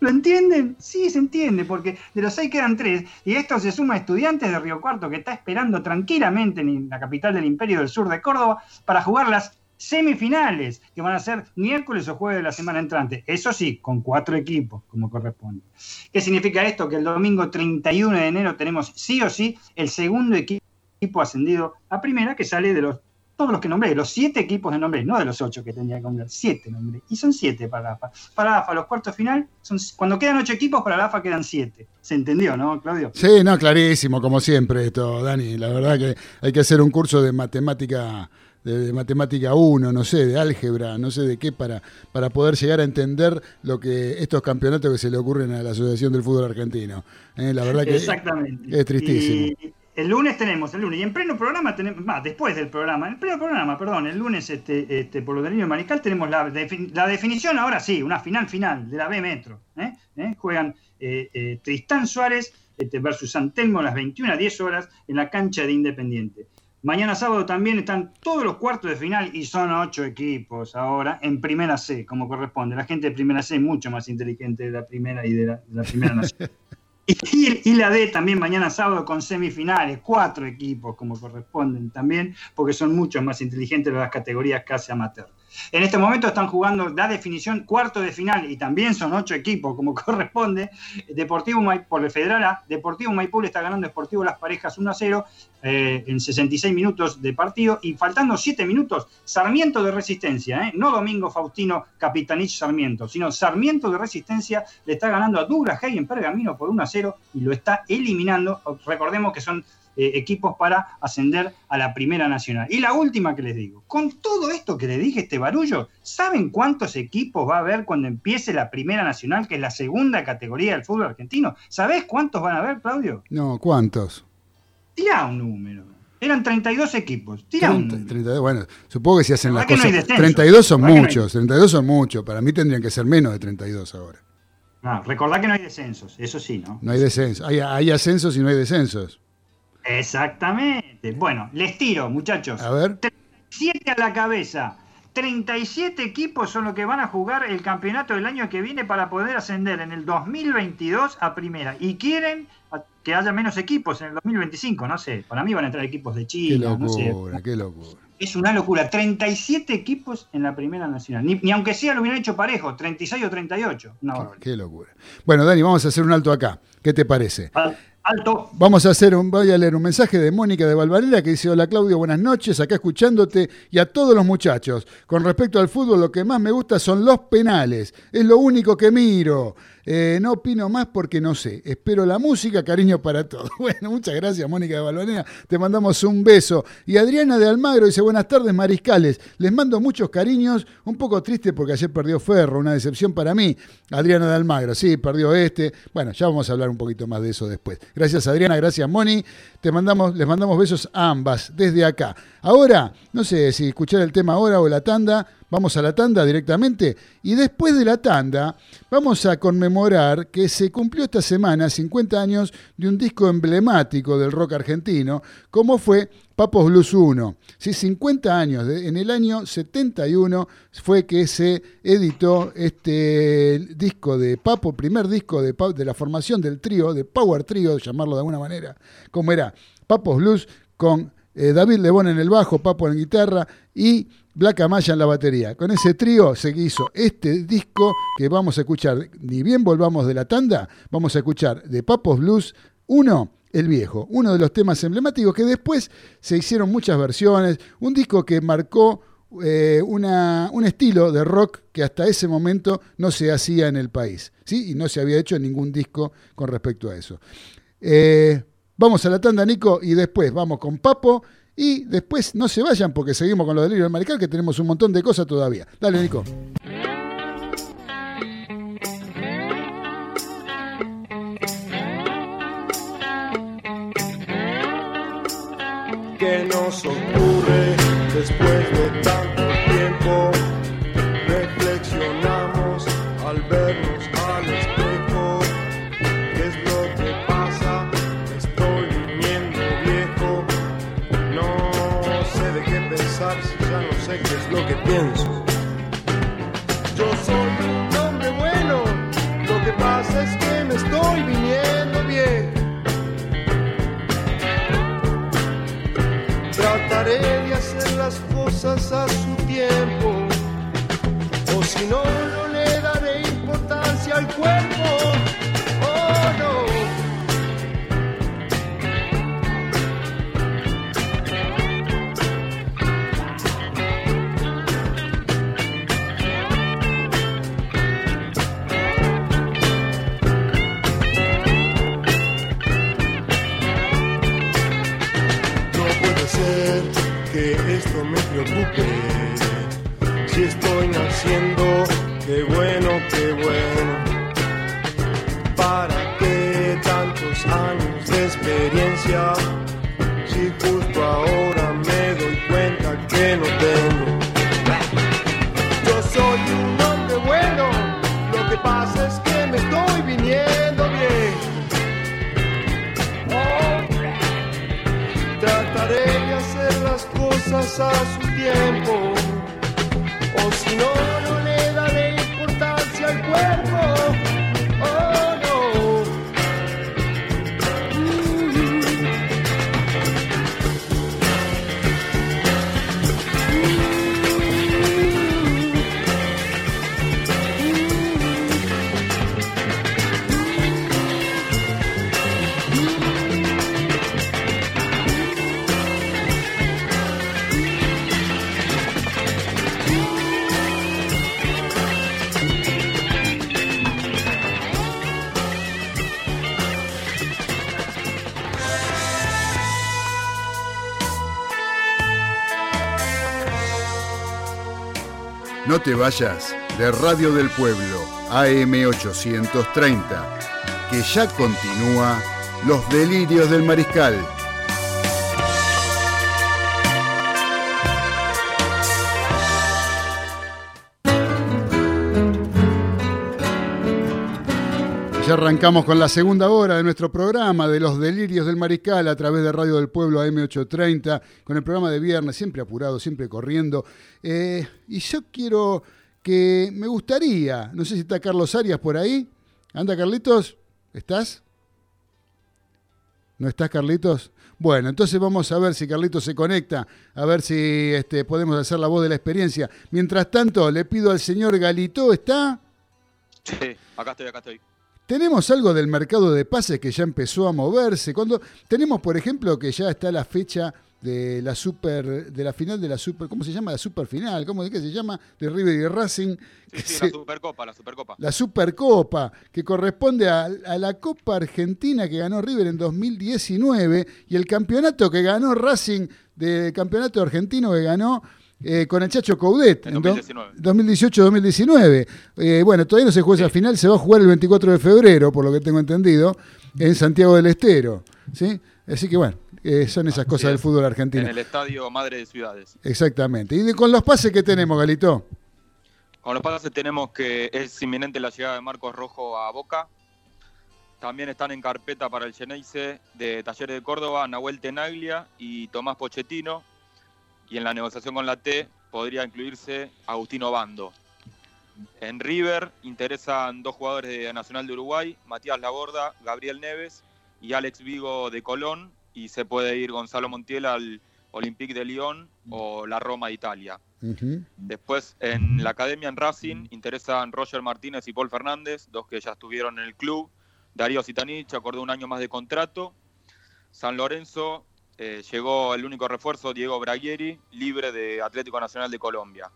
¿Lo entienden? Sí, se entiende, porque de los seis quedan tres. Y esto se suma a estudiantes de Río Cuarto que está esperando tranquilamente en la capital del Imperio del Sur de Córdoba para jugar las semifinales, que van a ser miércoles o jueves de la semana entrante. Eso sí, con cuatro equipos, como corresponde. ¿Qué significa esto? Que el domingo 31 de enero tenemos sí o sí el segundo equi- equipo ascendido a primera que sale de los todos los que nombré, los siete equipos de nombré, no de los ocho que tendría que nombrar, siete nombré. Y son siete para la AFA. Para la AFA, los cuartos final, son, cuando quedan ocho equipos, para la AFA quedan siete. ¿Se entendió, no, Claudio? Sí, no, clarísimo, como siempre esto, Dani. La verdad que hay que hacer un curso de matemática, de, matemática 1, no sé, de álgebra, no sé de qué, para, para poder llegar a entender lo que estos campeonatos que se le ocurren a la Asociación del Fútbol Argentino. Eh, la verdad que Exactamente. es tristísimo. Y el lunes tenemos, el lunes, y en pleno programa tenemos, más, después del programa, en el pleno programa, perdón, el lunes, este, este, por lo del niño Marical, tenemos la, la definición, ahora sí, una final final de la B Metro. ¿eh? ¿eh? Juegan eh, eh, Tristán Suárez este, versus Santelmo a las 21 a 10 horas en la cancha de Independiente. Mañana sábado también están todos los cuartos de final y son ocho equipos ahora en Primera C, como corresponde. La gente de Primera C es mucho más inteligente de la Primera y de la, de la Primera Nacional. (laughs) Y, y la D también mañana sábado con semifinales, cuatro equipos como corresponden también, porque son mucho más inteligentes las categorías casi amateur. En este momento están jugando la definición cuarto de final y también son ocho equipos como (laughs) corresponde. Deportivo Maipú, por el Deportivo Maipú le está ganando Deportivo Las Parejas 1 a 0 eh, en 66 minutos de partido y faltando 7 minutos, Sarmiento de Resistencia, ¿eh? no Domingo Faustino Capitanich Sarmiento, sino Sarmiento de Resistencia le está ganando a Douglas Hay en Pergamino por 1 a 0 y lo está eliminando. Recordemos que son eh, equipos para ascender a la Primera Nacional. Y la última que les digo, con todo esto que les dije, este barullo, ¿saben cuántos equipos va a haber cuando empiece la Primera Nacional, que es la segunda categoría del fútbol argentino? ¿Sabés cuántos van a haber, Claudio? No, ¿cuántos? Tira un número. Eran 32 equipos. Tira un 30, número. 32, bueno, supongo que si hacen La las no cosas. descenso. 32 son que no hay- muchos, 32 son muchos. Para mí tendrían que ser menos de 32 ahora. No, recordá que no hay descensos, eso sí, ¿no? No hay descenso. Hay, hay ascensos y no hay descensos. Exactamente. Bueno, les tiro, muchachos. A ver. 7 a la cabeza. 37 equipos son los que van a jugar el campeonato del año que viene para poder ascender en el 2022 a primera. Y quieren que haya menos equipos en el 2025, no sé. Para mí van a entrar equipos de Qué China, no sé. locura, qué locura. Es una locura. 37 equipos en la primera nacional. Ni, ni aunque sea lo hubieran hecho parejo, 36 o 38. Una barbaridad. Qué locura. Bueno, Dani, vamos a hacer un alto acá. ¿Qué te parece? Alto. Vamos a hacer un, voy a leer un mensaje de Mónica de Valvarela que dice, hola Claudio, buenas noches, acá escuchándote y a todos los muchachos. Con respecto al fútbol, lo que más me gusta son los penales. Es lo único que miro. Eh, no opino más porque no sé. Espero la música, cariño para todos. (laughs) Bueno, muchas gracias Mónica de Valvarela. Te mandamos un beso. Y Adriana de Almagro dice, buenas tardes mariscales. Les mando muchos cariños. Un poco triste porque ayer perdió Ferro, una decepción para mí. Adriana de Almagro, sí, perdió este. Bueno, ya vamos a hablar un poquito más de eso después. Gracias Adriana, gracias Moni. Te mandamos, les mandamos besos a ambas desde acá. Ahora, no sé si escuchar el tema ahora o la tanda. Vamos a la tanda directamente y después de la tanda vamos a conmemorar que se cumplió esta semana 50 años de un disco emblemático del rock argentino, como fue Papos Blues 1. Sí, 50 años, en el año 71 fue que se editó este disco de Papo, primer disco de, de la formación del trío, de Power Trio, llamarlo de alguna manera, como era Papos Blues con eh, David Lebón en el bajo, Papo en guitarra y Black Amaya en la batería. Con ese trío se hizo este disco que vamos a escuchar, ni bien volvamos de la tanda, vamos a escuchar de Papos Blues 1, El Viejo, uno de los temas emblemáticos que después se hicieron muchas versiones, un disco que marcó eh, una- un estilo de rock que hasta ese momento no se hacía en el país, ¿sí? y no se había hecho ningún disco con respecto a eso. Eh, vamos a la tanda, Nico, y después vamos con Papo. Y después no se vayan porque seguimos con los delirios del marical, que tenemos un montón de cosas todavía. Dale, Nico. que nos ocurre después de qué te vayas de Radio del Pueblo, AM830, que ya continúa Los Delirios del Mariscal. Ya arrancamos con la segunda hora de nuestro programa de los delirios del mariscal a través de Radio del Pueblo AM830, con el programa de viernes, siempre apurado, siempre corriendo. Eh, y yo quiero que, me gustaría, no sé si está Carlos Arias por ahí. Anda Carlitos, ¿estás? ¿No estás Carlitos? Bueno, entonces vamos a ver si Carlitos se conecta, a ver si este, podemos hacer la voz de la experiencia. Mientras tanto, le pido al señor Galito, ¿está? Sí, acá estoy, acá estoy. Tenemos algo del mercado de pases que ya empezó a moverse. Cuando tenemos, por ejemplo, que ya está la fecha de la super, de la final de la super, ¿cómo se llama? La super final, ¿cómo es que se llama? De River y Racing. Sí, sí, Se- la Supercopa, la Supercopa. la Supercopa, que corresponde a, a la Copa Argentina que ganó River en 2019 y el campeonato que ganó Racing del campeonato argentino que ganó eh, con el Chacho Coudet En en do- 2019. 2018-2019. Eh, bueno, todavía no se juega esa final, se va a jugar el 24 de febrero, por lo que tengo entendido, en Santiago del Estero. ¿sí? Así que bueno, eh, son esas cosas es. del fútbol En argentino. el estadio Madre de Ciudades. Exactamente. Y de- con los pases que tenemos, Galito. Con los pases tenemos que es inminente la llegada de Marcos Rojo a Boca. También están en carpeta para el Geneise de Talleres de Córdoba, Nahuel Tenaglia y Tomás Pochettino. Y en la negociación con la T podría incluirse Agustino Bando. En River interesan dos jugadores de Nacional de Uruguay, Matías Laborda, Gabriel Neves y Alex Vigo de Colón. Y se puede ir Gonzalo Montiel al Olympique de Lyon o la Roma de Italia. Después en la academia en Racing interesan Roger Martínez y Paul Fernández, dos que ya estuvieron en el club. Darío Sitanich acordó un año más de contrato. San Lorenzo eh, llegó el único refuerzo, Diego Braguieri, libre de Atlético Nacional de Colombia.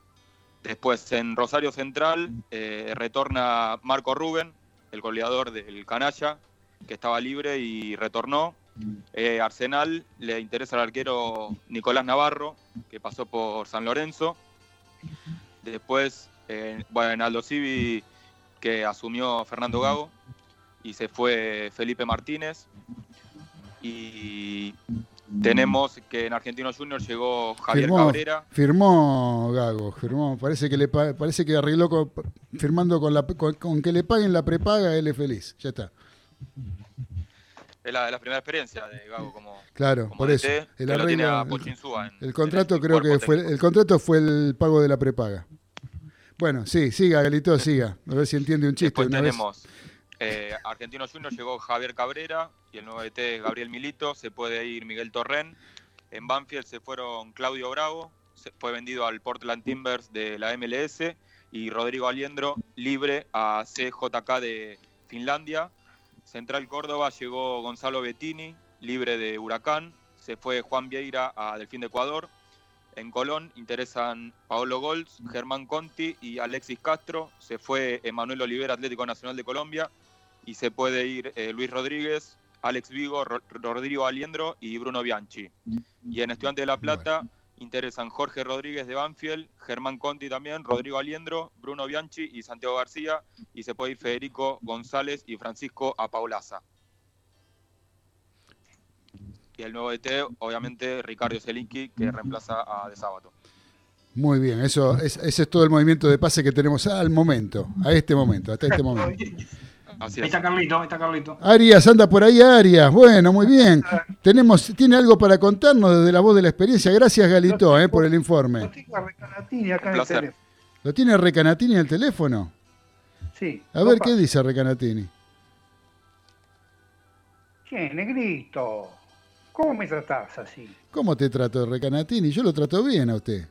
Después en Rosario Central eh, retorna Marco Rubén, el goleador del Canalla, que estaba libre y retornó. Eh, Arsenal le interesa al arquero Nicolás Navarro, que pasó por San Lorenzo. Después, bueno, en Aldo Civi, que asumió Fernando Gago, y se fue Felipe Martínez. Y tenemos que en Argentino Junior llegó Javier Firmó, Cabrera. firmó Gago, firmó. Parece que le pa- parece que arregló con- firmando con, la, con, con que le paguen la prepaga, él es feliz. Ya está. Es la, la primera experiencia de Gago como, Claro, como por DT, eso. El que lo tiene arreglo, a en- El contrato en el creo que fue el contrato fue el pago de la prepaga. Bueno, sí, siga, Galito, siga. A ver si entiende un chiste Después una vez. Eh, Argentino Junior, llegó Javier Cabrera y el nuevo DT es Gabriel Milito. Se puede ir Miguel Torren. En Banfield se fueron Claudio Bravo, se fue vendido al Portland Timbers de la MLS y Rodrigo Aliendro libre a CJK de Finlandia. Central Córdoba llegó Gonzalo Bettini, libre de Huracán. Se fue Juan Vieira a Delfín de Ecuador. En Colón interesan Paolo Golds, Germán Conti y Alexis Castro. Se fue Emanuel Olivera, Atlético Nacional de Colombia. Y se puede ir eh, Luis Rodríguez, Alex Vigo, Ro- Rodrigo Aliendro y Bruno Bianchi. Y en Estudiante de La Plata interesan Jorge Rodríguez de Banfield, Germán Conti también, Rodrigo Aliendro, Bruno Bianchi y Santiago García. Y se puede ir Federico González y Francisco Apaulaza. Y el nuevo DT, obviamente, Ricardo Zelinski, que reemplaza a De Sábato. Muy bien, eso es, ese es todo el movimiento de pase que tenemos al momento, a este momento, hasta este (laughs) momento. Así Ahí es. está Carlito, ahí está Carlito. Arias, anda por ahí Arias. Bueno, muy bien. Tenemos, ¿Tiene algo para contarnos desde la voz de la experiencia? Gracias Galito eh, por el Lo informe. tengo a Recanatini acá en el teléfono. ¿Lo tiene Recanatini en el teléfono? Sí. A ver Opa. qué dice Recanatini. Che, negrito, ¿cómo me tratás así? ¿Cómo te trato Recanatini? Yo lo trato bien a usted.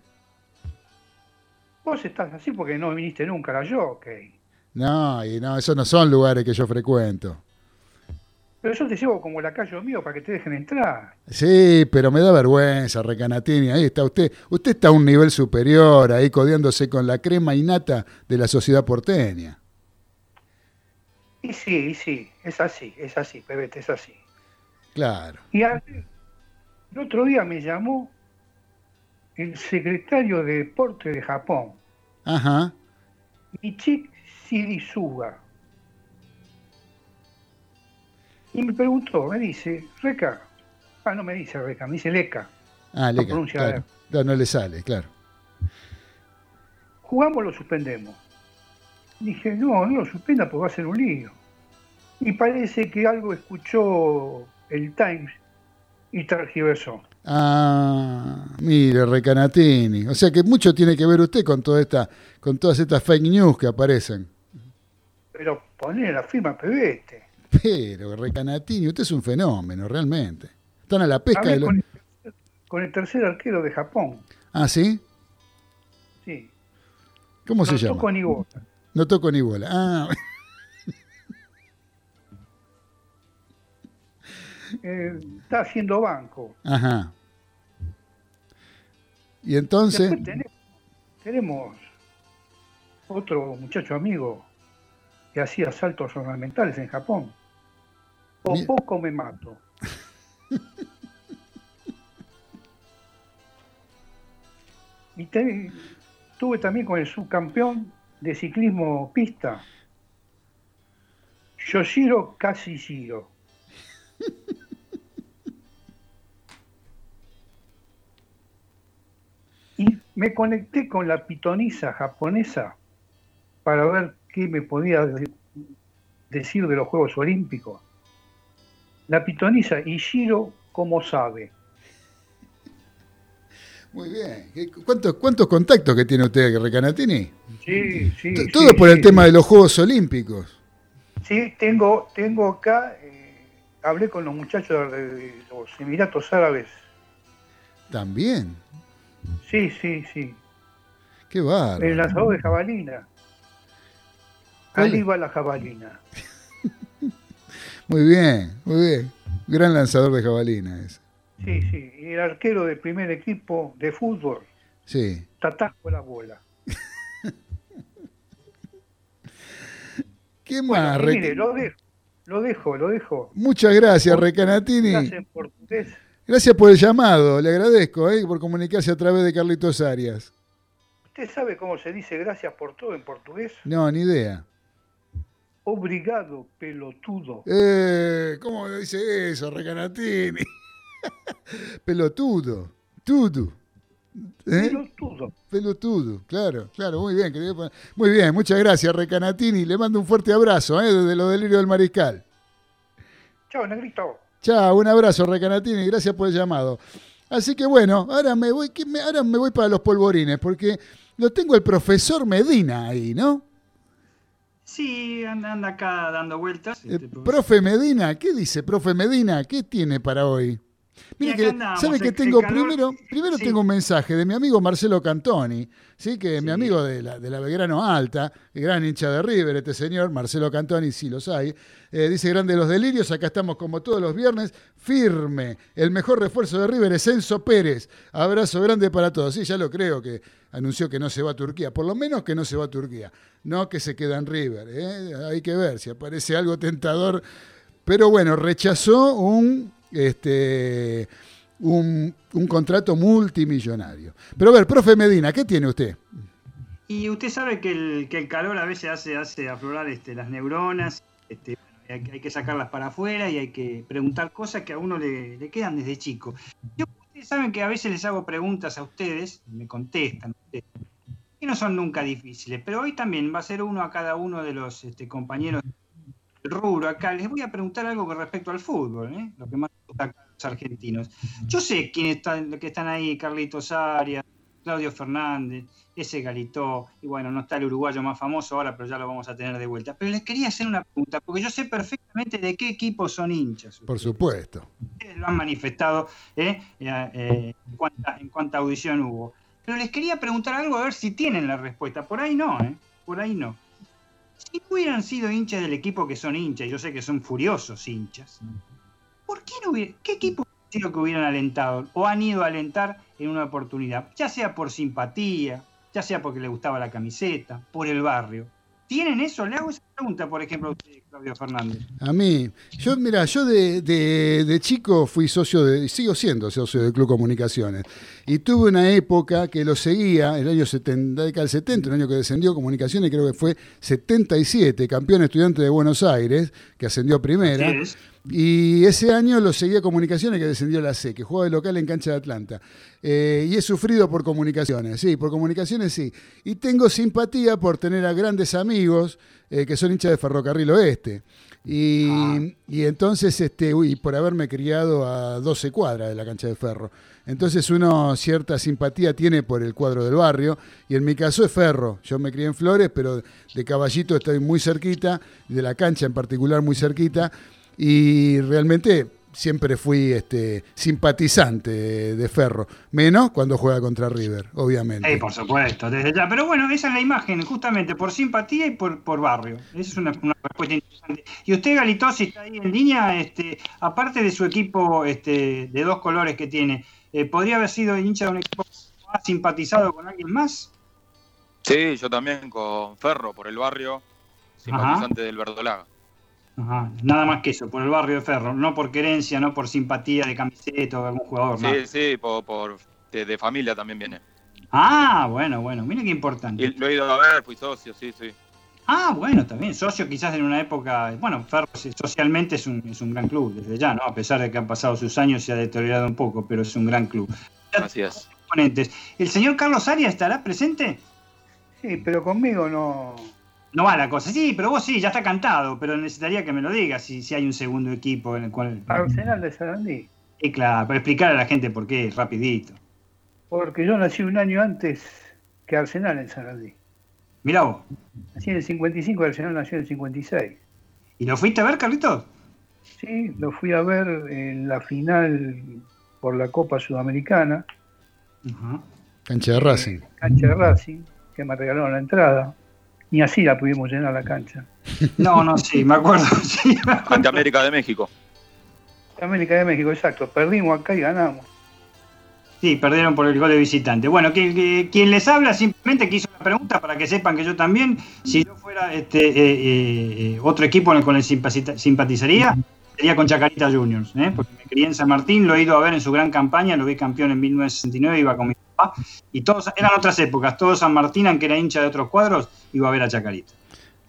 Vos estás así porque no viniste nunca a la jockey. No, y no, esos no son lugares que yo frecuento. Pero yo te llevo como lacayo mío para que te dejen entrar. Sí, pero me da vergüenza, Recanatini. Ahí está usted. Usted está a un nivel superior, ahí codeándose con la crema innata de la sociedad porteña. Y sí, y sí, es así, es así, Pebete, es así. Claro. Y a- el otro día me llamó el secretario de Deporte de Japón, Ajá. Michi Shirizuga. Y me preguntó, me dice, Reca, ah, no me dice Reca, me dice Leca, Ah, No le pronuncia claro. R. No, no le sale, claro. ¿jugamos o lo suspendemos? Dije, no, no lo suspenda porque va a ser un lío. Y parece que algo escuchó el Times y tergiversó. Ah, mire, Recanatini. O sea que mucho tiene que ver usted con toda esta, con todas estas fake news que aparecen. Pero poner la firma Pebete. Pero, Recanatini, usted es un fenómeno, realmente. Están a la pesca Hablé de los... con, el, con el tercer arquero de Japón. Ah, ¿sí? Sí. ¿Cómo se no llama? toco ni bola. No toco ni bola. Ah, (laughs) Eh, está haciendo banco. ajá. Y entonces... Tenemos, tenemos otro muchacho amigo que hacía saltos ornamentales en Japón. O poco me mato. (laughs) y te- estuve también con el subcampeón de ciclismo pista, Yoshiro Kasishiro. (laughs) Y me conecté con la pitonisa japonesa para ver qué me podía de- decir de los Juegos Olímpicos. La pitonisa Ishiro, como sabe. Muy bien. ¿Qué- ¿Cuántos, ¿Cuántos contactos que tiene usted, Recanatini? Sí, sí. T- sí, Todo por el sí. tema de los Juegos Olímpicos. Sí, tengo, tengo acá, eh, hablé con los muchachos de, los Emiratos Árabes. También. Sí, sí, sí. Qué El bárbaro. lanzador de jabalina. ¿Cuál es? Ahí va la jabalina. Muy bien, muy bien. Gran lanzador de jabalina ese. Sí, sí. Y el arquero del primer equipo de fútbol, Sí. Tatajo la bola. ¿Qué Bueno, más? Re- mire, lo dejo, lo dejo, lo dejo. Muchas gracias, Recanatini. Gracias portugués. Gracias por el llamado, le agradezco eh, por comunicarse a través de Carlitos Arias. ¿Usted sabe cómo se dice gracias por todo en portugués? No, ni idea. Obrigado, pelotudo. Eh, ¿Cómo dice eso, Recanatini? (laughs) Pelotudo. Tudo. ¿Eh? Pelotudo. Pelotudo, claro, claro, muy bien. Muy bien, muchas gracias, Recanatini. Le mando un fuerte abrazo ¿eh? desde los delirios del mariscal. Chao, negrito. Chao, un abrazo, Recanatini, gracias por el llamado. Así que bueno, ahora me voy, ahora me voy para los polvorines, porque lo tengo el profesor Medina ahí, ¿no? Sí, anda, anda acá dando vueltas. Eh, profe Medina, ¿qué dice, profe Medina? ¿Qué tiene para hoy? Mire que, andamos, ¿sabe que tengo calor- primero? Primero sí. tengo un mensaje de mi amigo Marcelo Cantoni, ¿sí? que es mi amigo de la, de la Belgrano Alta, gran hincha de River, este señor, Marcelo Cantoni, sí los hay. Eh, dice Grande los Delirios, acá estamos como todos los viernes, firme. El mejor refuerzo de River es Enzo Pérez. Abrazo grande para todos. Sí, ya lo creo que anunció que no se va a Turquía, por lo menos que no se va a Turquía, no que se queda en River. ¿eh? Hay que ver si aparece algo tentador. Pero bueno, rechazó un, este, un, un contrato multimillonario. Pero a ver, profe Medina, ¿qué tiene usted? Y usted sabe que el, que el calor a veces hace, hace aflorar este, las neuronas, este, hay, hay que sacarlas para afuera y hay que preguntar cosas que a uno le, le quedan desde chico. Ustedes saben que a veces les hago preguntas a ustedes, me contestan, ustedes, y no son nunca difíciles, pero hoy también va a ser uno a cada uno de los este, compañeros de rubro acá, les voy a preguntar algo con respecto al fútbol, ¿eh? lo que más gusta acá los argentinos. Yo sé quiénes están, que están ahí, Carlitos Arias, Claudio Fernández, ese Galitó, y bueno, no está el uruguayo más famoso ahora, pero ya lo vamos a tener de vuelta. Pero les quería hacer una pregunta, porque yo sé perfectamente de qué equipo son hinchas. Por supuesto. Ustedes lo han manifestado ¿eh? Eh, eh, en, cuánta, en cuánta audición hubo. Pero les quería preguntar algo a ver si tienen la respuesta. Por ahí no, ¿eh? Por ahí no. Si hubieran sido hinchas del equipo que son hinchas, yo sé que son furiosos hinchas, ¿por qué no hubiera, qué equipo que hubieran alentado o han ido a alentar en una oportunidad? Ya sea por simpatía, ya sea porque le gustaba la camiseta, por el barrio. ¿Tienen eso? Le hago esa pregunta, por ejemplo, a usted, Claudio Fernández. A mí, yo, mira, yo de, de- de chico fui socio de, y sigo siendo socio del Club Comunicaciones. Y tuve una época que lo seguía, el año 70, década del 70, un año que descendió Comunicaciones, creo que fue 77, campeón estudiante de Buenos Aires, que ascendió a primera. Y ese año lo seguía Comunicaciones, que descendió a la C, que jugaba de local en cancha de Atlanta. Eh, y he sufrido por Comunicaciones, sí, por Comunicaciones sí. Y tengo simpatía por tener a grandes amigos eh, que son hinchas de Ferrocarril Oeste. Y, y entonces, este, uy, por haberme criado a 12 cuadras de la cancha de Ferro. Entonces uno cierta simpatía tiene por el cuadro del barrio, y en mi caso es Ferro. Yo me crié en Flores, pero de Caballito estoy muy cerquita, de la cancha en particular muy cerquita, y realmente siempre fui este, simpatizante de, Ferro, menos cuando juega contra River, obviamente. Eh, por supuesto, desde ya. Pero bueno, esa es la imagen, justamente por simpatía y por, por barrio. Esa es una, una respuesta interesante. Y usted, Galito, si está ahí en línea, este, aparte de su equipo este, de dos colores que tiene, eh, ¿podría haber sido hincha de un equipo más simpatizado con alguien más? Sí, yo también con Ferro por el barrio, simpatizante del Verdolaga. Ajá, nada más que eso, por el barrio de Ferro, no por querencia, no por simpatía de camiseta o de algún jugador. nada. Sí, sí, por, por- de, de familia también viene. Ah, bueno, bueno, mira qué importante. Y lo he ido a ver, fui socio, sí, sí. Ah, bueno, también, socio quizás en una época, bueno, Ferro socialmente es un, es un gran club desde ya, ¿no? A pesar de que han pasado sus años y se ha deteriorado un poco, pero es un gran club. Así es. Componentes. ¿El señor Carlos Arias estará presente? Sí, pero conmigo no. No va la cosa. Sí, pero vos sí, ya está cantado, pero necesitaría que me lo digas si, si hay un segundo equipo en el cual... Arsenal de Sarandí. Sí, claro, para explicar a la gente por qué, rapidito. Porque yo nací un año antes que Arsenal en Sarandí. Mirá vos. Nací en el 55, Arsenal nació en el 56. ¿Y lo fuiste a ver, Carlitos? Sí, lo fui a ver en la final por la Copa Sudamericana. Cancha de Racing. cancha de Racing, que me regalaron la entrada. Ni así la pudimos llenar la cancha. No, no, sí, me acuerdo. (laughs) Sí, me acuerdo. Ante América de México. América de México, exacto. Perdimos acá y ganamos. Sí, perdieron por el gol de visitante. Bueno, que, que- quien les habla simplemente que hizo la pregunta para que sepan que yo también, si yo fuera este, eh, eh, eh, otro equipo en el simpacita- simpatizaría, sería con Chacarita Juniors, ¿eh? porque me crié en San Martín, lo he ido a ver en su gran campaña, lo vi campeón en 1969, iba con mi papá, y todos eran otras épocas, todo San Martín, aunque era hincha de otros cuadros, iba a ver a Chacarita.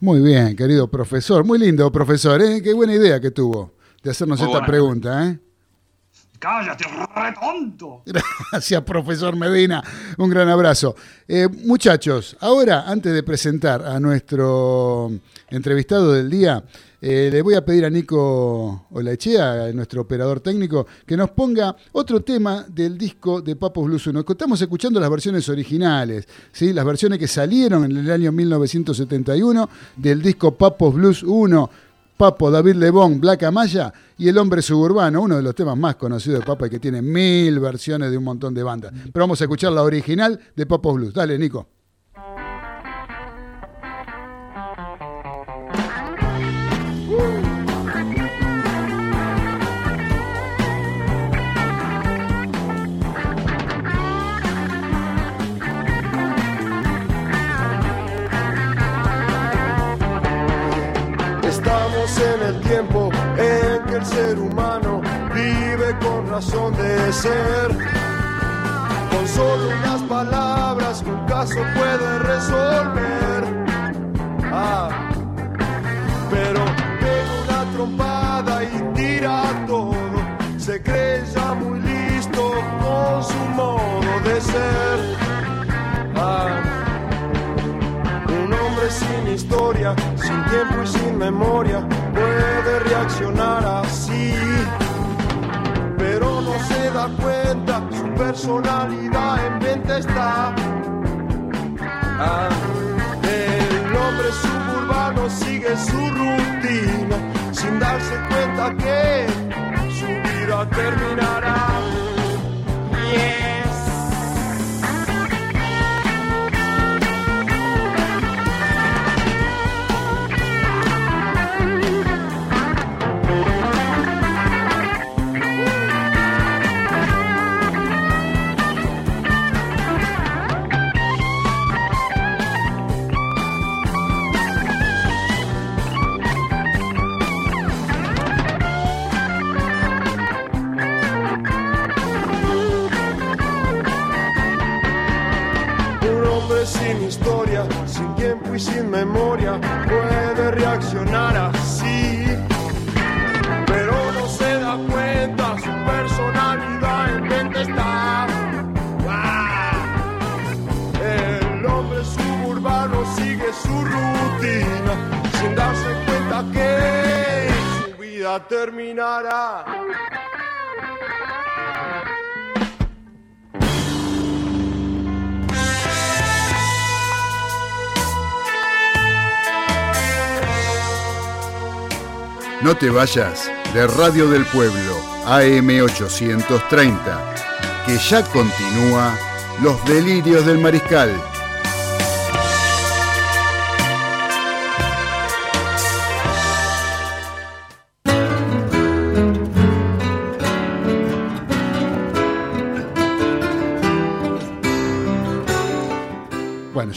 Muy bien, querido profesor. Muy lindo, profesor. ¿eh? Qué buena idea que tuvo de hacernos Muy esta buena. pregunta. ¿eh? ¡Cállate, re tonto! (laughs) Gracias, profesor Medina. Un gran abrazo. Eh, muchachos, ahora, antes de presentar a nuestro entrevistado del día, eh, le voy a pedir a Nico Olaechea, nuestro operador técnico, que nos ponga otro tema del disco de Papos Blues 1. Estamos escuchando las versiones originales, ¿sí? las versiones que salieron en el año 1971 del disco Papos Blues 1. Papo, David Lebón, Black Amaya y El Hombre Suburbano, uno de los temas más conocidos de Papa y que tiene mil versiones de un montón de bandas. Pero vamos a escuchar la original de Papos Blues. Dale, Nico. Ser humano vive con razón de ser. Con solo unas palabras un caso puede resolver. Ah, pero pega una trompada y tira todo. Se cree ya muy listo con su modo de ser. Ah, sin historia, sin tiempo y sin memoria, puede reaccionar así. Pero no se da cuenta, su personalidad en venta está. Ah, el hombre suburbano sigue su rutina, sin darse cuenta que su vida terminará. Te vayas de Radio del Pueblo, AM830, que ya continúa Los Delirios del Mariscal.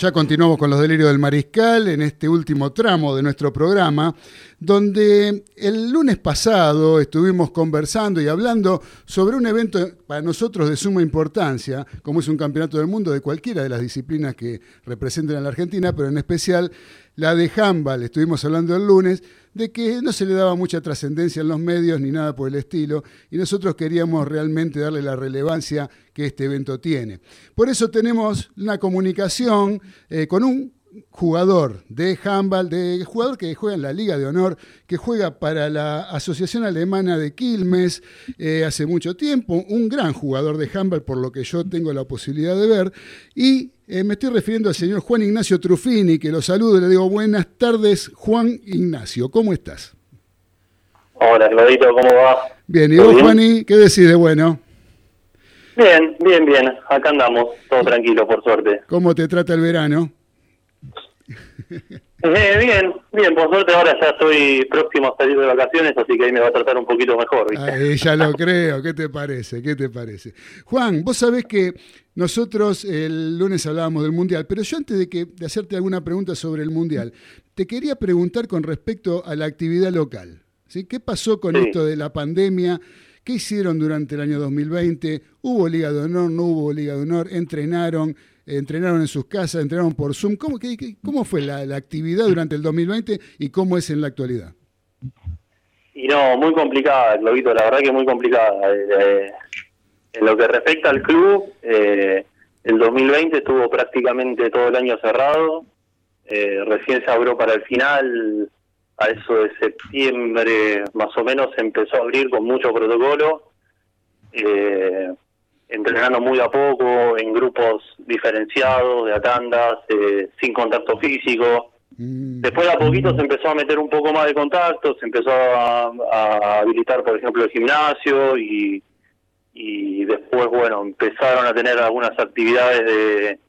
Ya continuamos con los delirios del mariscal en este último tramo de nuestro programa, donde el lunes pasado estuvimos conversando y hablando sobre un evento para nosotros de suma importancia, como es un campeonato del mundo de cualquiera de las disciplinas que representan a la Argentina, pero en especial la de handball. Estuvimos hablando el lunes de que no se le daba mucha trascendencia en los medios ni nada por el estilo, y nosotros queríamos realmente darle la relevancia que este evento tiene. Por eso tenemos una comunicación eh, con un jugador de handball, de jugador que juega en la Liga de Honor, que juega para la Asociación Alemana de Quilmes eh, hace mucho tiempo, un gran jugador de handball por lo que yo tengo la posibilidad de ver, y eh, me estoy refiriendo al señor Juan Ignacio Truffini, que lo saludo y le digo buenas tardes, Juan Ignacio, ¿cómo estás? Hola, Claudito, ¿cómo va? Bien, ¿y ¿Todo vos? Juani, qué decís de bueno? Bien, bien, bien. Acá andamos, todo tranquilo, por suerte. ¿Cómo te trata el verano? Eh, bien, bien, por suerte ahora ya estoy próximo a salir de vacaciones, así que ahí me va a tratar un poquito mejor, ¿viste? Ahí ya lo creo, ¿qué te parece? ¿Qué te parece? Juan, vos sabés que nosotros el lunes hablábamos del Mundial, pero yo antes de, que, de hacerte alguna pregunta sobre el Mundial, te quería preguntar con respecto a la actividad local. ¿sí? ¿Qué pasó con Sí. esto de la pandemia? ¿Qué hicieron durante el año 2020? ¿Hubo Liga de Honor? ¿No hubo Liga de Honor? ¿Entrenaron? ¿Entrenaron en sus casas? ¿Entrenaron por Zoom? ¿Cómo, qué- cómo fue la, la actividad durante el 2020 y cómo es en la actualidad? Y no, muy complicada, Claudito, la verdad que muy complicada. Eh, eh, en lo que respecta al club, eh, el 2020 estuvo prácticamente todo el año cerrado. Eh, recién se abrió para el final, a eso de septiembre más o menos empezó a abrir con mucho protocolo, eh, entrenando muy a poco, en grupos diferenciados, de a tandas, eh, sin contacto físico. Mm, Después de a poquito se empezó a meter un poco más de contacto, se empezó a, a habilitar, por ejemplo, el gimnasio y, y después, bueno, empezaron a tener algunas actividades de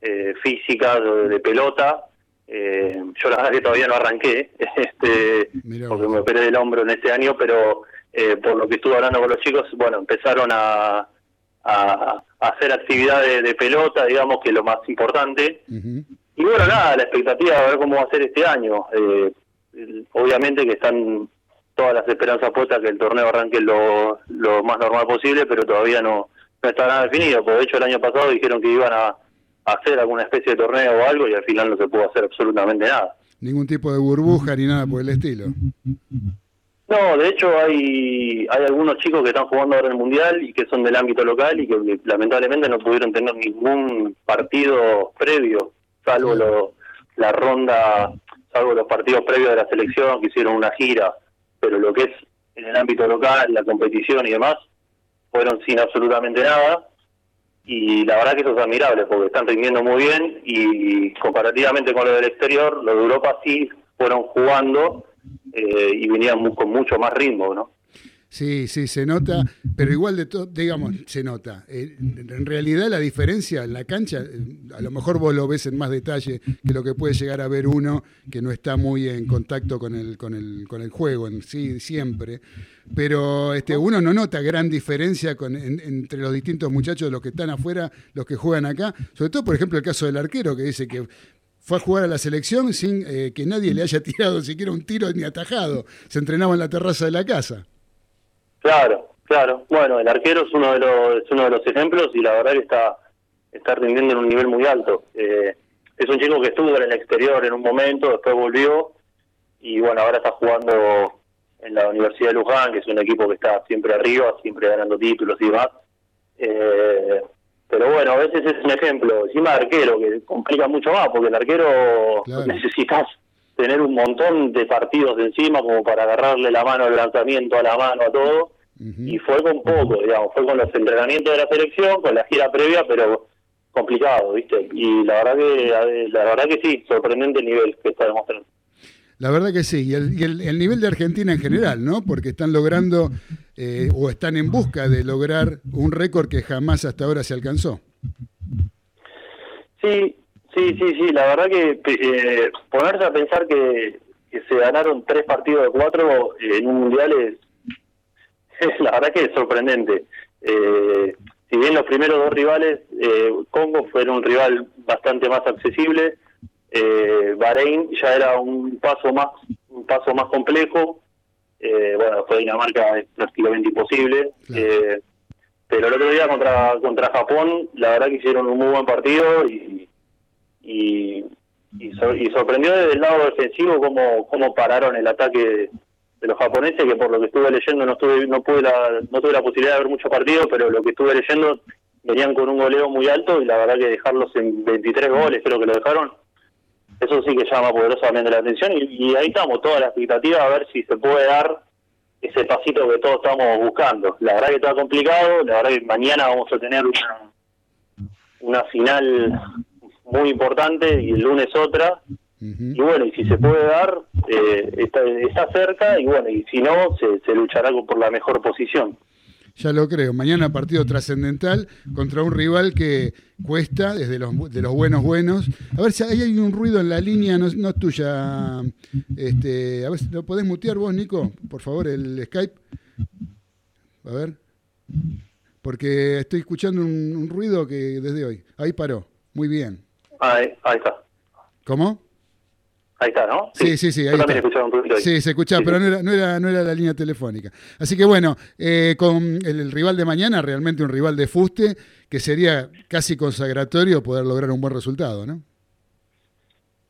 eh, físicas, de, de pelota. Eh, yo la verdad que todavía no arranqué, (laughs) este, mirá porque vos. me operé del hombro en este año, pero eh, por lo que estuve hablando con los chicos, bueno, empezaron a, a, a hacer actividades de pelota, digamos que es lo más importante. Y bueno, nada, la expectativa de ver cómo va a ser este año. Eh, obviamente que están todas las esperanzas puestas que el torneo arranque lo, lo más normal posible, pero todavía no, no está nada definido. Porque de hecho el año pasado dijeron que iban a, a hacer alguna especie de torneo o algo y al final no se pudo hacer absolutamente nada. Ningún tipo de burbuja ni nada por el estilo. No, de hecho hay hay algunos chicos que están jugando ahora en el Mundial y que son del ámbito local y que lamentablemente no pudieron tener ningún partido previo, salvo lo- la ronda, salvo los partidos previos de la selección que hicieron una gira, pero lo que es en el ámbito local, la competición y demás, fueron sin absolutamente nada. Y la verdad que eso es admirable porque están rindiendo muy bien y comparativamente con lo del exterior, los de Europa sí fueron jugando eh, y venían con mucho más ritmo, ¿no? Sí, sí, se nota, pero igual de todo, digamos, se nota. Eh, en realidad la diferencia en la cancha, eh, a lo mejor vos lo ves en más detalle que lo que puede llegar a ver uno que no está muy en contacto con el, con el, con el juego en sí siempre. Pero este, uno no nota gran diferencia con, en- entre los distintos muchachos, los que están afuera, los que juegan acá. Sobre todo, por ejemplo, el caso del arquero que dice que fue a jugar a la selección sin eh, que nadie le haya (laughs) tirado siquiera un tiro ni atajado. Se entrenaba en la terraza de la casa. Claro, claro. Bueno, el arquero es uno de los, es uno de los ejemplos y la verdad que está, está rindiendo en un nivel muy alto. Eh, es un chico que estuvo en el exterior en un momento, después volvió y bueno, ahora está jugando en la Universidad de Luján, que es un equipo que está siempre arriba, siempre ganando títulos y demás. Eh, pero bueno, a veces es un ejemplo, encima de arquero, que complica mucho más, porque el arquero Claro. necesitas tener un montón de partidos de encima como para agarrarle la mano al lanzamiento, a la mano, a todo y fue con poco, digamos, fue con los entrenamientos de la selección, con la gira previa, pero complicado, ¿viste? Y la verdad que la verdad que sí, sorprendente el nivel que está demostrando. La verdad que sí, y el, y el- el nivel de Argentina en general, ¿no? Porque están logrando eh, o están en busca de lograr un récord que jamás hasta ahora se alcanzó. Sí, sí, sí, sí, la verdad que eh, ponerse a pensar que, se ganaron tres partidos de cuatro eh, en un mundial es, (laughs) la verdad que es sorprendente. Eh, si bien los primeros dos rivales, eh, Congo fue un rival bastante más accesible, eh, Bahrein ya era un paso más un paso más complejo, eh, bueno, fue Dinamarca es prácticamente imposible, eh, pero el otro día contra contra Japón, la verdad que hicieron un muy buen partido y y, y sorprendió desde el lado defensivo cómo, cómo pararon el ataque de los japoneses, que por lo que estuve leyendo no estuve no pude la, no tuve la posibilidad de ver muchos partidos, pero lo que estuve leyendo venían con un goleo muy alto y la verdad que dejarlos en 23 goles creo que lo dejaron, eso sí que llama poderosamente la atención y, y ahí estamos, toda la expectativa a ver si se puede dar ese pasito que todos estamos buscando. La verdad que está complicado, la verdad que mañana vamos a tener una, una final muy importante y el lunes otra. Y bueno, y si se puede dar, eh, está, está cerca y bueno, y si no, se, se luchará por la mejor posición. Ya lo creo. Mañana partido trascendental contra un rival que cuesta desde los de los buenos buenos. A ver si ahí hay un ruido en la línea, no, no es tuya. Este, a ver si lo podés mutear vos, Nico, por favor, el Skype. A ver. Porque estoy escuchando un, un ruido que desde hoy. Ahí paró. Muy bien. Ahí, ahí está, ¿Cómo? Ahí está, ¿no? Sí, sí, sí, Yo ahí también está. escuchaba un poquito ahí. Sí, se escuchaba, Sí, pero sí. no era, no, era, no era la línea telefónica. Así que bueno, eh, con el, el rival de mañana, realmente un rival de fuste, que sería casi consagratorio poder lograr un buen resultado, ¿no?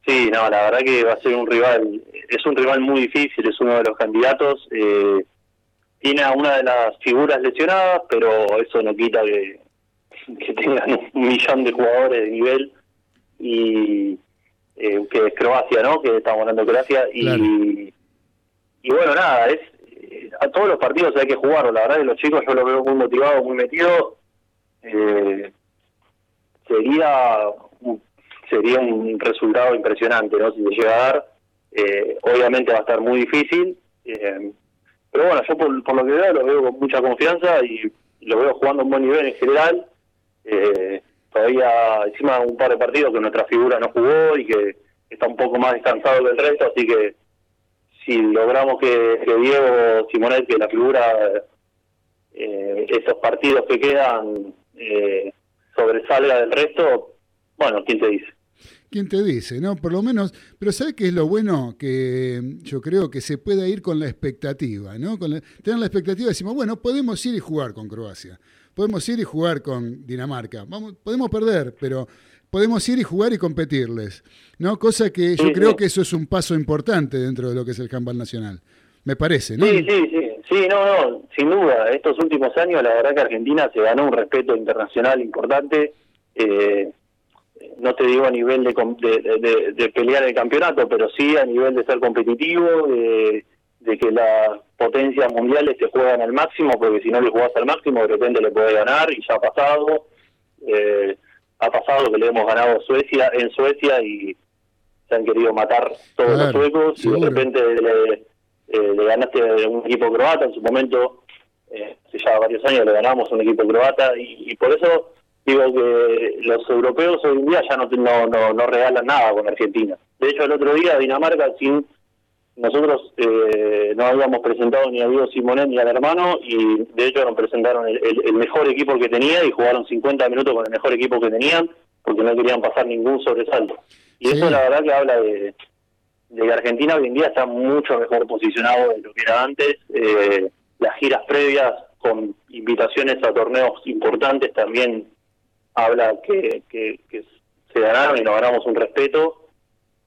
Sí, no, la verdad que va a ser un rival, es un rival muy difícil, es uno de los candidatos. eh, tiene a una de las figuras lesionadas, pero eso no quita que, que tengan un millón de jugadores de nivel y eh, que es Croacia, ¿no? Que estamos hablando de Croacia y, Claro. y bueno, nada, es eh, a todos los partidos hay que jugarlo. La verdad que los chicos yo los veo muy motivados, muy metidos. Eh, sería un- sería un resultado impresionante, ¿no? Si se llega a dar, eh, obviamente va a estar muy difícil, eh, pero bueno, yo por, por lo que veo lo veo con mucha confianza y lo veo jugando a un buen nivel en general. Eh, todavía encima un par de partidos que nuestra figura no jugó y que está un poco más descansado que el resto, así que si logramos que, Diego Simonet, que la figura, eh, esos partidos que quedan eh, sobresalga del resto, bueno, ¿quién te dice? ¿Quién te dice? ¿No? Por lo menos, pero ¿sabes qué es lo bueno? Que mm, yo creo que se puede ir con la expectativa, ¿no? Con la- tener la expectativa, decimos, bueno, podemos ir y jugar con Croacia, podemos ir y jugar con Dinamarca, vamos, podemos perder, pero podemos ir y jugar y competirles, ¿no? Cosa que yo Sí, creo sí. que eso es un paso importante dentro de lo que es el handball nacional, me parece, ¿no? Sí, sí, sí, sí, no, no, sin duda. Estos últimos años, la verdad que Argentina se ganó un respeto internacional importante. Eh, no te digo a nivel de, de- de pelear el campeonato, pero sí a nivel de ser competitivo, de, de que las potencias mundiales te juegan al máximo, porque si no le jugás al máximo, de repente le podés ganar, y ya ha pasado. Eh, ha pasado que le hemos ganado Suecia en Suecia y se han querido matar todos Claro, los suecos, y seguro. de repente le, eh, le ganaste a un equipo croata en su momento, eh, hace ya varios años le ganamos a un equipo croata, y, y por eso digo que los europeos hoy en día ya no, no, no, no regalan nada con Argentina. De hecho, el otro día Dinamarca, sin nosotros eh, no habíamos presentado ni a Diego Simonet ni al hermano, y de hecho nos presentaron el, el- el mejor equipo que tenía y jugaron 50 minutos con el mejor equipo que tenían, porque no querían pasar ningún sobresalto. Y Sí. eso la verdad que habla de, de que Argentina hoy en día está mucho mejor posicionado de lo que era antes. Eh, las giras previas con invitaciones a torneos importantes también habla que, que, que se ganaron y nos ganamos un respeto.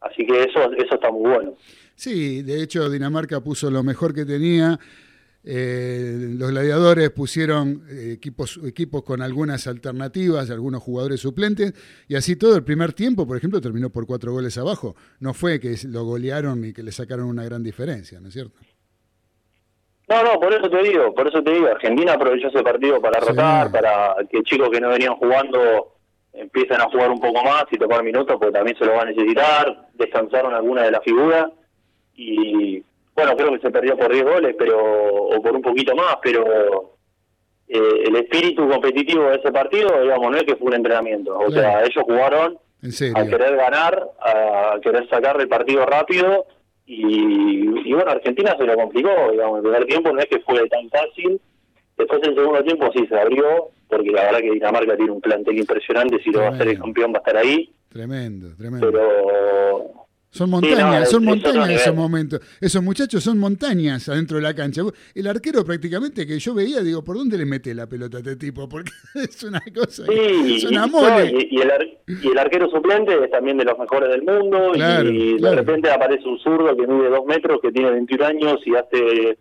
Así que eso eso está muy bueno. Sí, de hecho Dinamarca puso lo mejor que tenía. eh, los gladiadores pusieron eh, equipos, equipos con algunas alternativas, algunos jugadores suplentes, y así todo el primer tiempo, por ejemplo, terminó por cuatro goles abajo. No fue que lo golearon y que le sacaron una gran diferencia, ¿no es cierto? No, no, por eso te digo, por eso te digo, Argentina aprovechó ese partido para Sí. rotar, para que chicos que no venían jugando empiecen a jugar un poco más y tomar minutos, porque también se lo va a necesitar, descansaron algunas de las figuras y bueno, creo que se perdió por 10 goles, pero o por un poquito más, pero eh, el espíritu competitivo de ese partido, digamos, no es que fue un entrenamiento, o Claro. sea, ellos jugaron a querer ganar, a querer sacar el partido rápido y, y bueno, Argentina se lo complicó, digamos, el primer tiempo no es que fue tan fácil, después el segundo tiempo sí se abrió, porque la verdad que Dinamarca tiene un plantel impresionante, si lo va a hacer el campeón va a estar ahí, Tremendo, tremendo. pero Son Sí, montañas, no, son montañas esos momentos. Esos muchachos son montañas adentro de la cancha. El arquero prácticamente que yo veía, digo, ¿por dónde le mete la pelota a este tipo? Porque (laughs) es una cosa, sí, es una y- mole. y- y el, ar- y el arquero suplente es también de los mejores del mundo Claro, y claro. de repente aparece un zurdo que mide dos metros, que tiene 21 años y hace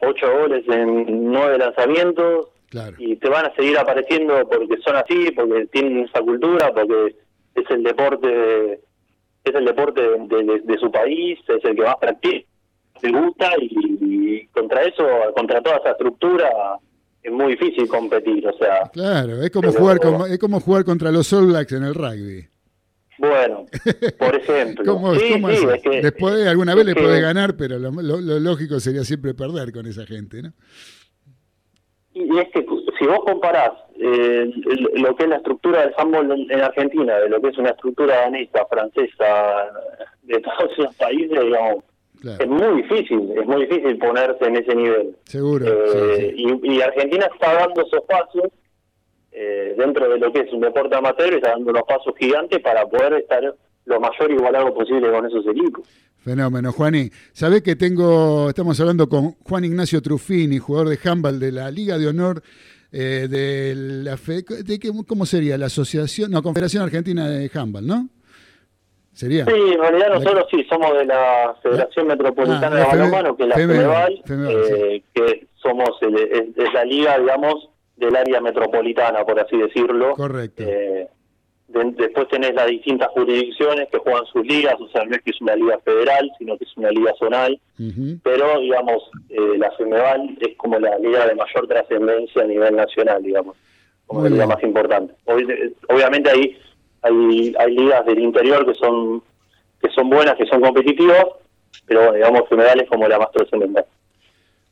ocho goles en nueve lanzamientos Claro. y te van a seguir apareciendo porque son así, porque tienen esa cultura, porque es el deporte es el deporte de, de- de su país, es el que más practica, le gusta y, y contra eso, contra toda esa estructura es muy difícil competir, o sea, Claro, es como jugar como, es como jugar contra los All Blacks en el rugby. bueno, por (laughs) ejemplo, ¿Cómo, sí, cómo sí, es? es que- Después alguna vez le que- podés ganar, pero lo, lo- lo lógico sería siempre perder con esa gente, ¿no? Y es que si vos comparás eh, lo que es la estructura del handball en, en Argentina, de lo que es una estructura danesa, francesa, de todos esos países, digamos, es muy difícil, es muy difícil ponerse en ese nivel. seguro. Eh, sí, sí. Y, y Argentina está dando esos pasos eh, dentro de lo que es un deporte amateur, está dando unos pasos gigantes para poder estar lo mayor igualado posible con esos equipos. Fenómeno, Juani. Sabés que tengo, estamos hablando con Juan Ignacio Truffini, jugador de handball de la Liga de Honor eh, de la fe- de qué- ¿cómo sería? La Asociación, no, Confederación Argentina de Handball, ¿no? Sería. Sí, en realidad nosotros sí somos de la Federación Metropolitana Ah, de Balonmano, que es la Femeval, eh, que somos es, la liga, digamos, del área metropolitana, por así decirlo. Correcto. Eh, después tenés las distintas jurisdicciones que juegan sus ligas, o sea, no es que es una liga federal, sino que es una liga zonal, pero, digamos, eh, la FEMEVAL es como la liga de mayor trascendencia a nivel nacional, digamos, como Muy la liga bien. más importante. Obvi- obviamente hay, hay, hay ligas del interior que son que son buenas, que son competitivas, pero bueno, digamos, FEMEVAL es como la más trascendental.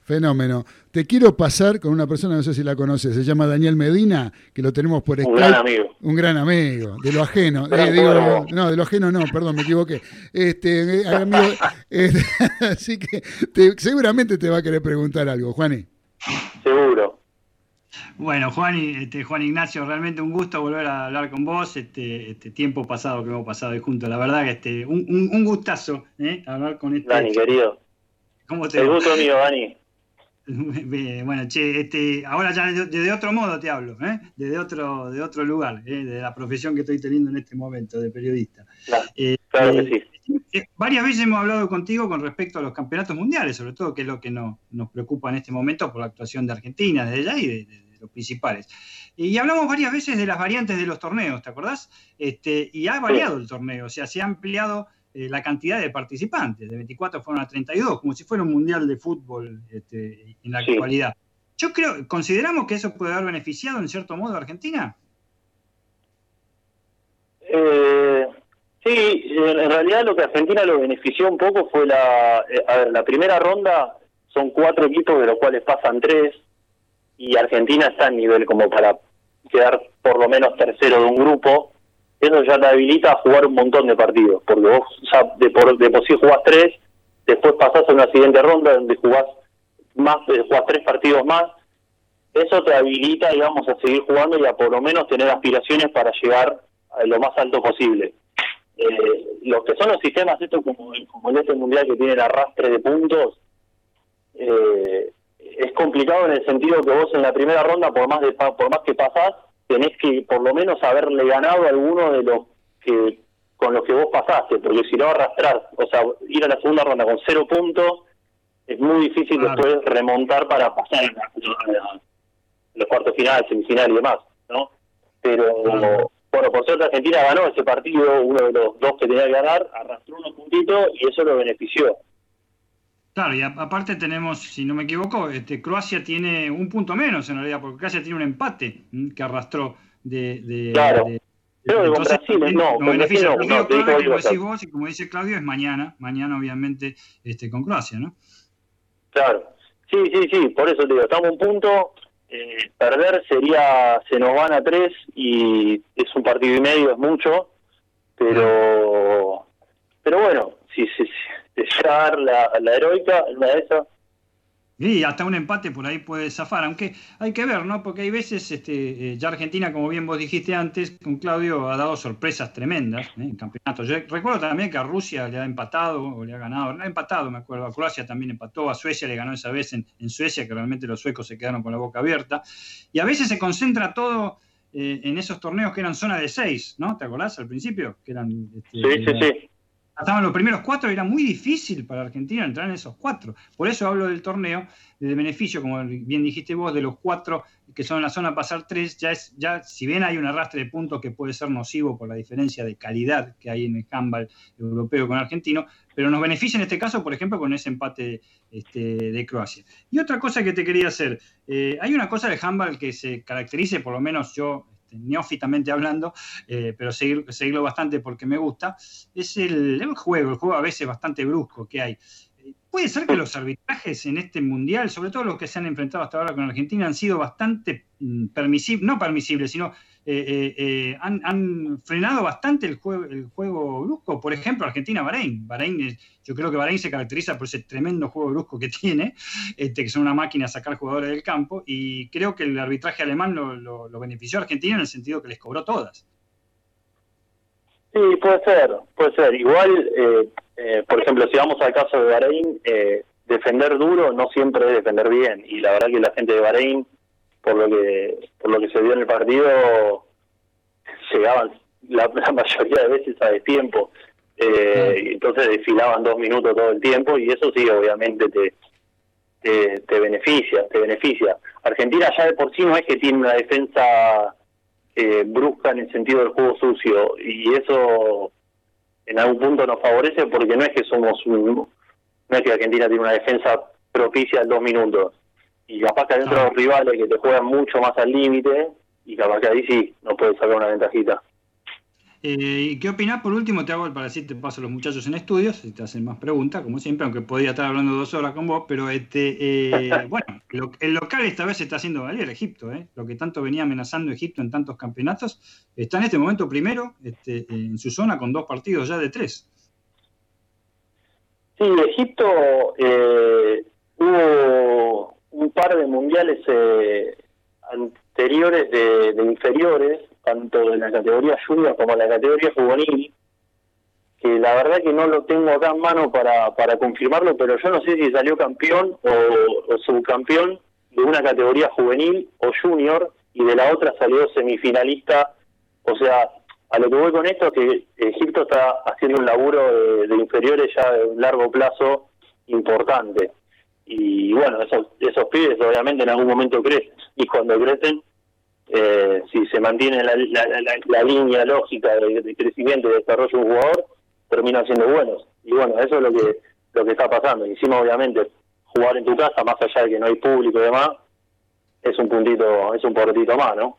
Fenómeno. Te quiero pasar con una persona, no sé si la conoces, se llama Daniel Medina, que lo tenemos por Un Skype. gran amigo. Un gran amigo, de lo ajeno. Eh, digo, no, de lo ajeno no, perdón, me equivoqué. Este, eh, amigo, (laughs) eh, (laughs) así que te- seguramente te va a querer preguntar algo, Juani. Seguro. Bueno, Juan, este, Juan Ignacio, realmente un gusto volver a hablar con vos, este, este tiempo pasado que hemos pasado ahí juntos. La verdad que este, un, un- un gustazo ¿eh? hablar con este. Dani, querido. ¿Cómo te El va? gusto mío, Dani. (laughs) Bueno, che, este, ahora ya de, de otro modo te hablo, ¿eh? desde otro, de otro lugar, ¿eh? de la profesión que estoy teniendo en este momento de periodista. Claro, Eh, claro eh, que sí. varias veces hemos hablado contigo con respecto a los campeonatos mundiales, sobre todo que es lo que nos, nos preocupa en este momento por la actuación de Argentina desde allá y de, de- de lo los principales. Y hablamos varias veces de las variantes de los torneos, ¿te acordás? Este, y ha variado el torneo, o sea, se ha ampliado eh, la cantidad de participantes, de 24 fueron a 32, como si fuera un mundial de fútbol este, en la Sí. actualidad. Yo creo, ¿consideramos que eso puede haber beneficiado en cierto modo a Argentina? Eh, sí, en realidad lo que a Argentina lo benefició un poco fue la, eh, a ver, la primera ronda son cuatro equipos de los cuales pasan tres y Argentina está en nivel como para quedar por lo menos tercero de un grupo. Eso ya te habilita a jugar un montón de partidos, porque vos ya de por, de por sí jugás tres, después pasás a una siguiente ronda donde jugás más, eh, jugás tres partidos más eso te habilita, digamos, a seguir jugando y a por lo menos tener aspiraciones para llegar a lo más alto posible. Eh, los que son los sistemas estos como, como en este mundial que tiene el arrastre de puntos, eh, es complicado en el sentido que vos en la primera ronda, por más de por más que pasás, tenés que por lo menos haberle ganado a alguno de los que con los que vos pasaste, porque si no arrastrar, o sea, ir a la segunda ronda con cero puntos, es muy difícil Claro. después remontar para pasar a, los cuartos finales, semifinal y demás, ¿no? Pero, Claro. bueno, por suerte Argentina ganó ese partido, uno de los dos que tenía que ganar, arrastró unos puntitos y eso lo benefició. Claro, y a- aparte tenemos, si no me equivoco, este, Croacia tiene un punto menos en realidad, porque Croacia tiene un empate que arrastró de... de- Claro. de- Creo que con entonces, Brasil, también no, con beneficia. No, Lo no, digo, como decís vos y como dice Claudio, es mañana, mañana obviamente este, con Croacia, ¿no? Claro. Sí, sí, sí, por eso te digo, estamos a un punto, eh, perder sería, se nos van a tres y es un partido y medio, es mucho, pero pero bueno, si si, llegar la, la heroica, una de esas, Y hasta un empate por ahí puede zafar, aunque hay que ver, ¿no? Porque hay veces, este, eh, ya Argentina, como bien vos dijiste antes, con Claudio ha dado sorpresas tremendas ¿eh? en campeonato. Yo recuerdo también que a Rusia le ha empatado o le ha ganado, no ha empatado, me acuerdo, a Croacia también empató, a Suecia le ganó esa vez en, en Suecia, que realmente los suecos se quedaron con la boca abierta. Y a veces se concentra todo eh, en esos torneos que eran zona de seis, ¿no? ¿Te acordás al principio? Que eran, este, sí, sí, sí. Estaban los primeros cuatro era muy difícil para Argentina entrar en esos cuatro. Por eso hablo del torneo de beneficio, como bien dijiste vos, de los cuatro que son en la zona pasar tres, ya es, ya, si bien hay un arrastre de puntos que puede ser nocivo por la diferencia de calidad que hay en el handball europeo con argentino, pero nos beneficia en este caso, por ejemplo, con ese empate este, de Croacia. Y otra cosa que te quería hacer, eh, hay una cosa del handball que se caracterice, por lo menos yo, neófitamente hablando, eh, pero seguir, seguirlo bastante porque me gusta, es el, el juego, el juego a veces bastante brusco que hay. Eh, Puede ser que los arbitrajes en este mundial, sobre todo los que se han enfrentado hasta ahora con Argentina, han sido bastante mm, permisibles, no permisibles, sino eh, eh, eh, han, han frenado bastante el juego, el juego brusco. Por ejemplo, Argentina-Bahrein. Bahrein, yo creo que Bahrein se caracteriza por ese tremendo juego brusco que (laughs) tiene, este, que son una máquina a sacar jugadores del campo, y creo que el arbitraje alemán lo, lo- lo benefició a Argentina en el sentido que les cobró todas. Sí, puede ser, puede ser. Igual, eh, eh, por ejemplo, si vamos al caso de Bahrein, eh, defender duro no siempre es defender bien. Y la verdad que la gente de Bahrein, por lo que por lo que se vio en el partido, llegaban la, (laughs) la mayoría de veces a destiempo. Eh, entonces desfilaban dos minutos todo el tiempo y eso sí, obviamente te, te, te beneficia, te beneficia. Argentina ya de por sí no es que tiene una defensa eh, brusca en el sentido del juego sucio y eso en algún punto nos favorece porque no es que somos un, no es que Argentina tiene una defensa propicia en dos minutos y capaz que hay otros Ah. rivales que te juegan mucho más al límite y capaz que ahí sí nos puede sacar una ventajita. Eh, ¿y ¿Qué opinás? Por último, te hago para decir, te paso a los muchachos en estudios, si te hacen más preguntas, como siempre, aunque podría estar hablando dos horas con vos, pero este, eh, (laughs) bueno, lo- el local esta vez se está haciendo valer Egipto, ¿eh? lo que tanto venía amenazando Egipto en tantos campeonatos, está en este momento primero este, en su zona con dos partidos ya de tres. Sí, Egipto hubo un par de mundiales eh, anteriores de, de inferiores, tanto en la categoría junior como en la categoría juvenil, que la verdad que no lo tengo acá en mano para, para confirmarlo, pero yo no sé si salió campeón o, subcampeón de una categoría juvenil o junior y de la otra salió semifinalista. O sea, a lo que voy con esto es que Egipto está haciendo un laburo de, de inferiores ya de largo plazo importante. Y bueno, esos, esos pibes obviamente en algún momento crecen. Y cuando crecen, eh, si se mantiene la, la, la, la línea lógica de, de, crecimiento y desarrollo de un jugador, terminan siendo buenos. Y bueno, eso es lo que lo que está pasando. Y encima, obviamente, jugar en tu casa, más allá de que no hay público y demás, es un puntito, es un portito más, ¿no?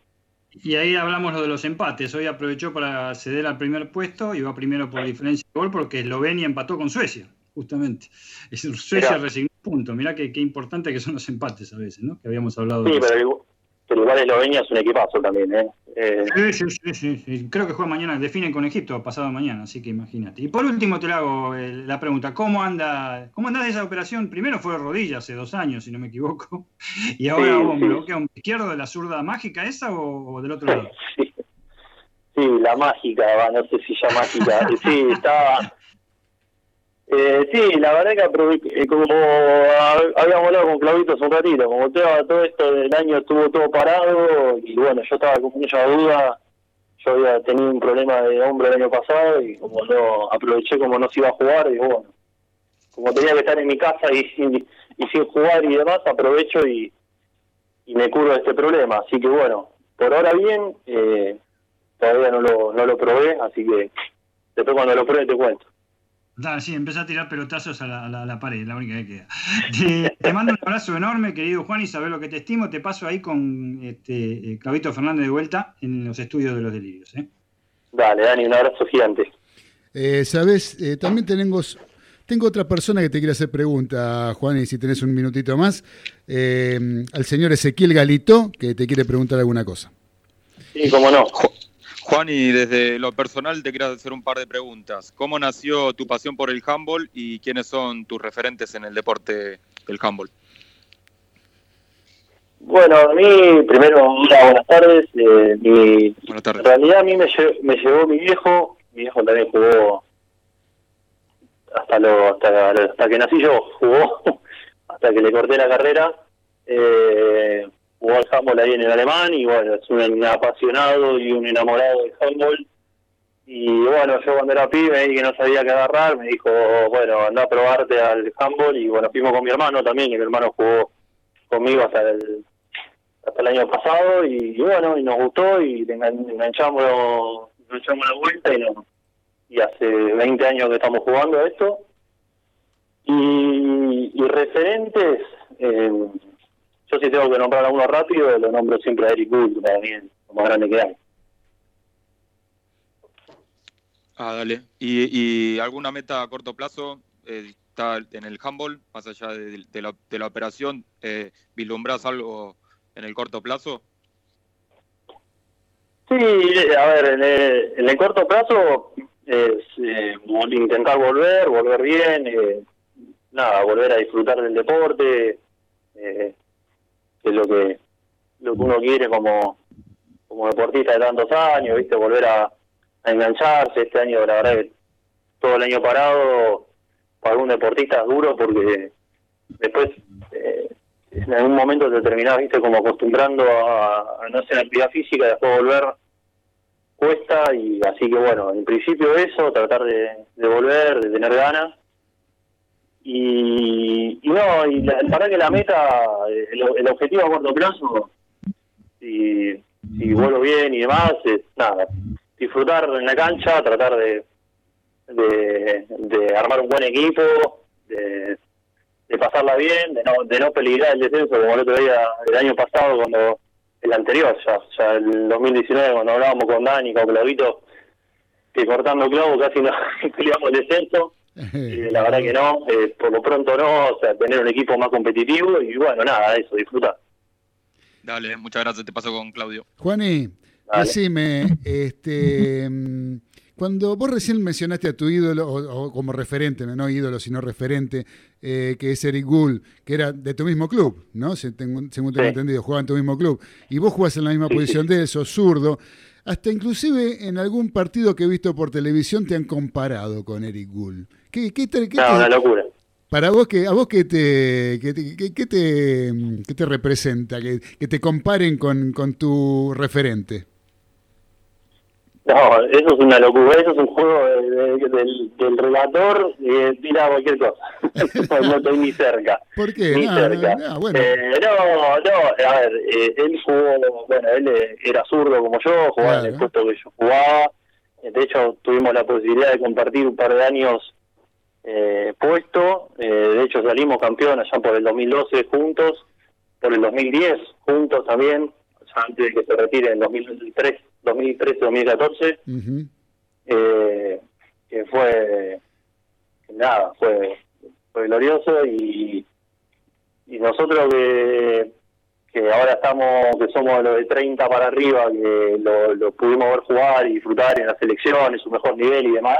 Y ahí hablamos lo de los empates. Hoy aprovechó para ceder al primer puesto y va primero por diferencia de gol porque Eslovenia empató con Suecia, justamente. Suecia Mirá. resignó puntos. Mirá qué, importante que son los empates a veces, ¿no? Que habíamos hablado sí, de. Pero, pero igual Eslovenia es un equipazo también, ¿eh? eh... Sí, sí, sí, sí, sí, Creo que juega mañana, definen con Egipto pasado mañana, así que imagínate. Y por último te hago eh, la pregunta, ¿cómo anda cómo anda esa operación? Primero fue rodilla hace dos años, si no me equivoco, (laughs) y ahora sí, hombro. Sí. ¿Qué, hombro izquierdo de la zurda mágica esa o, o del otro lado? Sí. sí, la mágica, va, no sé si ya mágica. (laughs) sí, estaba... Eh, sí, la verdad que eh, como habíamos hablado con Claudito hace un ratito, como todo, esto del año estuvo todo parado y bueno, yo estaba con mucha duda, yo había tenido un problema de hombro el año pasado y como no aproveché como no se iba a jugar, digo bueno, como tenía que estar en mi casa y, y, y sin jugar y demás, aprovecho y, y me curo de este problema, así que bueno, por ahora bien, eh, todavía no lo, no lo probé, así que después cuando lo pruebe te cuento. Ah, sí, empecé a tirar pelotazos a la, a la, a la pared, la única que queda. (laughs) Te, te, mando un abrazo enorme, querido Juan, y sabes lo que te estimo. Te paso ahí con este, eh, Claudito Fernández de vuelta en los estudios de los delirios. ¿eh? Dale, Dani, un abrazo gigante. Eh, Sabes, eh, también tenemos, tengo otra persona que te quiere hacer pregunta, Juan, y si tenés un minutito más. Eh, al señor Ezequiel Galito, que te quiere preguntar alguna cosa. Sí, cómo no. Juan, y desde lo personal te quiero hacer un par de preguntas. ¿Cómo nació tu pasión por el handball y quiénes son tus referentes en el deporte del handball? Bueno, a mí, primero, hola, buenas tardes. Eh, mi, buenas tardes. En realidad a mí me, llevó, me llevó mi viejo. Mi viejo también jugó hasta, lo, hasta, hasta que nací yo, jugó (laughs) hasta que le corté la carrera. Eh, jugó al handball ahí en el alemán y bueno, es un apasionado y un enamorado del handball. Y bueno, yo cuando era pibe y que no sabía qué agarrar, me dijo, bueno, anda a probarte al handball y bueno, fuimos con mi hermano también, que mi hermano jugó conmigo hasta el, hasta el año pasado y, y bueno, y nos gustó y enganchamos, enganchamos la vuelta y, no, y hace 20 años que estamos jugando esto. Y, y referentes, eh, yo si tengo que nombrar a uno rápido, lo nombro siempre a Eric Gould, para mí es lo más grande que hay. Ah, dale. ¿Y, y alguna meta a corto plazo? Eh, está en el handball, más allá de, de, la, de la, operación, eh, ¿vislumbrás algo en el corto plazo? Sí, a ver, en el, en el corto plazo es eh, intentar volver, volver bien, eh, nada, volver a disfrutar del deporte, eh, que es lo que lo que uno quiere como como deportista de tantos años, viste, volver a, engancharse. Este año, la verdad, todo el año parado para un deportista es duro porque después eh, en algún momento te terminás, viste, como acostumbrando a, a no hacer actividad física, después volver cuesta y así que bueno, en principio eso, tratar de volver, de tener ganas y, y no, y la, verdad que la meta, el, el objetivo a corto plazo, si, si vuelvo bien y demás, es nada, disfrutar en la cancha, tratar de, de, armar un buen equipo, de, de pasarla bien, de no, de no peligrar el descenso como el otro día, el año pasado, cuando el anterior, ya, ya el 2019, cuando hablábamos con Dani, con Claudito, que cortando clavo casi no (laughs) peleamos el descenso (laughs) eh, la verdad que no, eh, por lo pronto no, o sea, tener un equipo más competitivo y bueno, nada, eso, disfrutar. Dale, muchas gracias, te paso con Claudio. Juani, decime, este, cuando vos recién mencionaste a tu ídolo, o, o como referente, no ídolo, sino referente, eh, que es Eric Gould, que era de tu mismo club, ¿no? Se tengo, según tengo sí. entendido, jugaba en tu mismo club, y vos jugás en la misma sí, posición sí. de él, sos zurdo, hasta inclusive en algún partido que he visto por televisión te han comparado con Eric Gould. ¿Qué, qué qué no, te, una locura. Para vos, que, ¿a vos qué te, qué te, qué, te, qué te representa? Que, que te comparen con, con tu referente. No, eso es una locura, eso es un juego de- de- del, del relator y tira cualquier cosa. (laughs) no estoy ni cerca. ¿Por qué? Ni No, cerca. no, no, bueno. Eh, no, no, a ver, eh, él jugó, bueno, él eh, era zurdo como yo, jugaba en el puesto que yo jugaba. Eh, De hecho, tuvimos la posibilidad de compartir un par de años eh, puesto. Eh, de hecho, salimos campeón allá por el 2012 juntos, por el 2010 juntos también, o sea, antes de que se retire en 2003, 2013-2014 Ujú. eh, que fue nada fue fue glorioso y y nosotros que que ahora estamos que somos los de 30 para arriba que lo, lo pudimos ver jugar y disfrutar en la selección en su mejor nivel y demás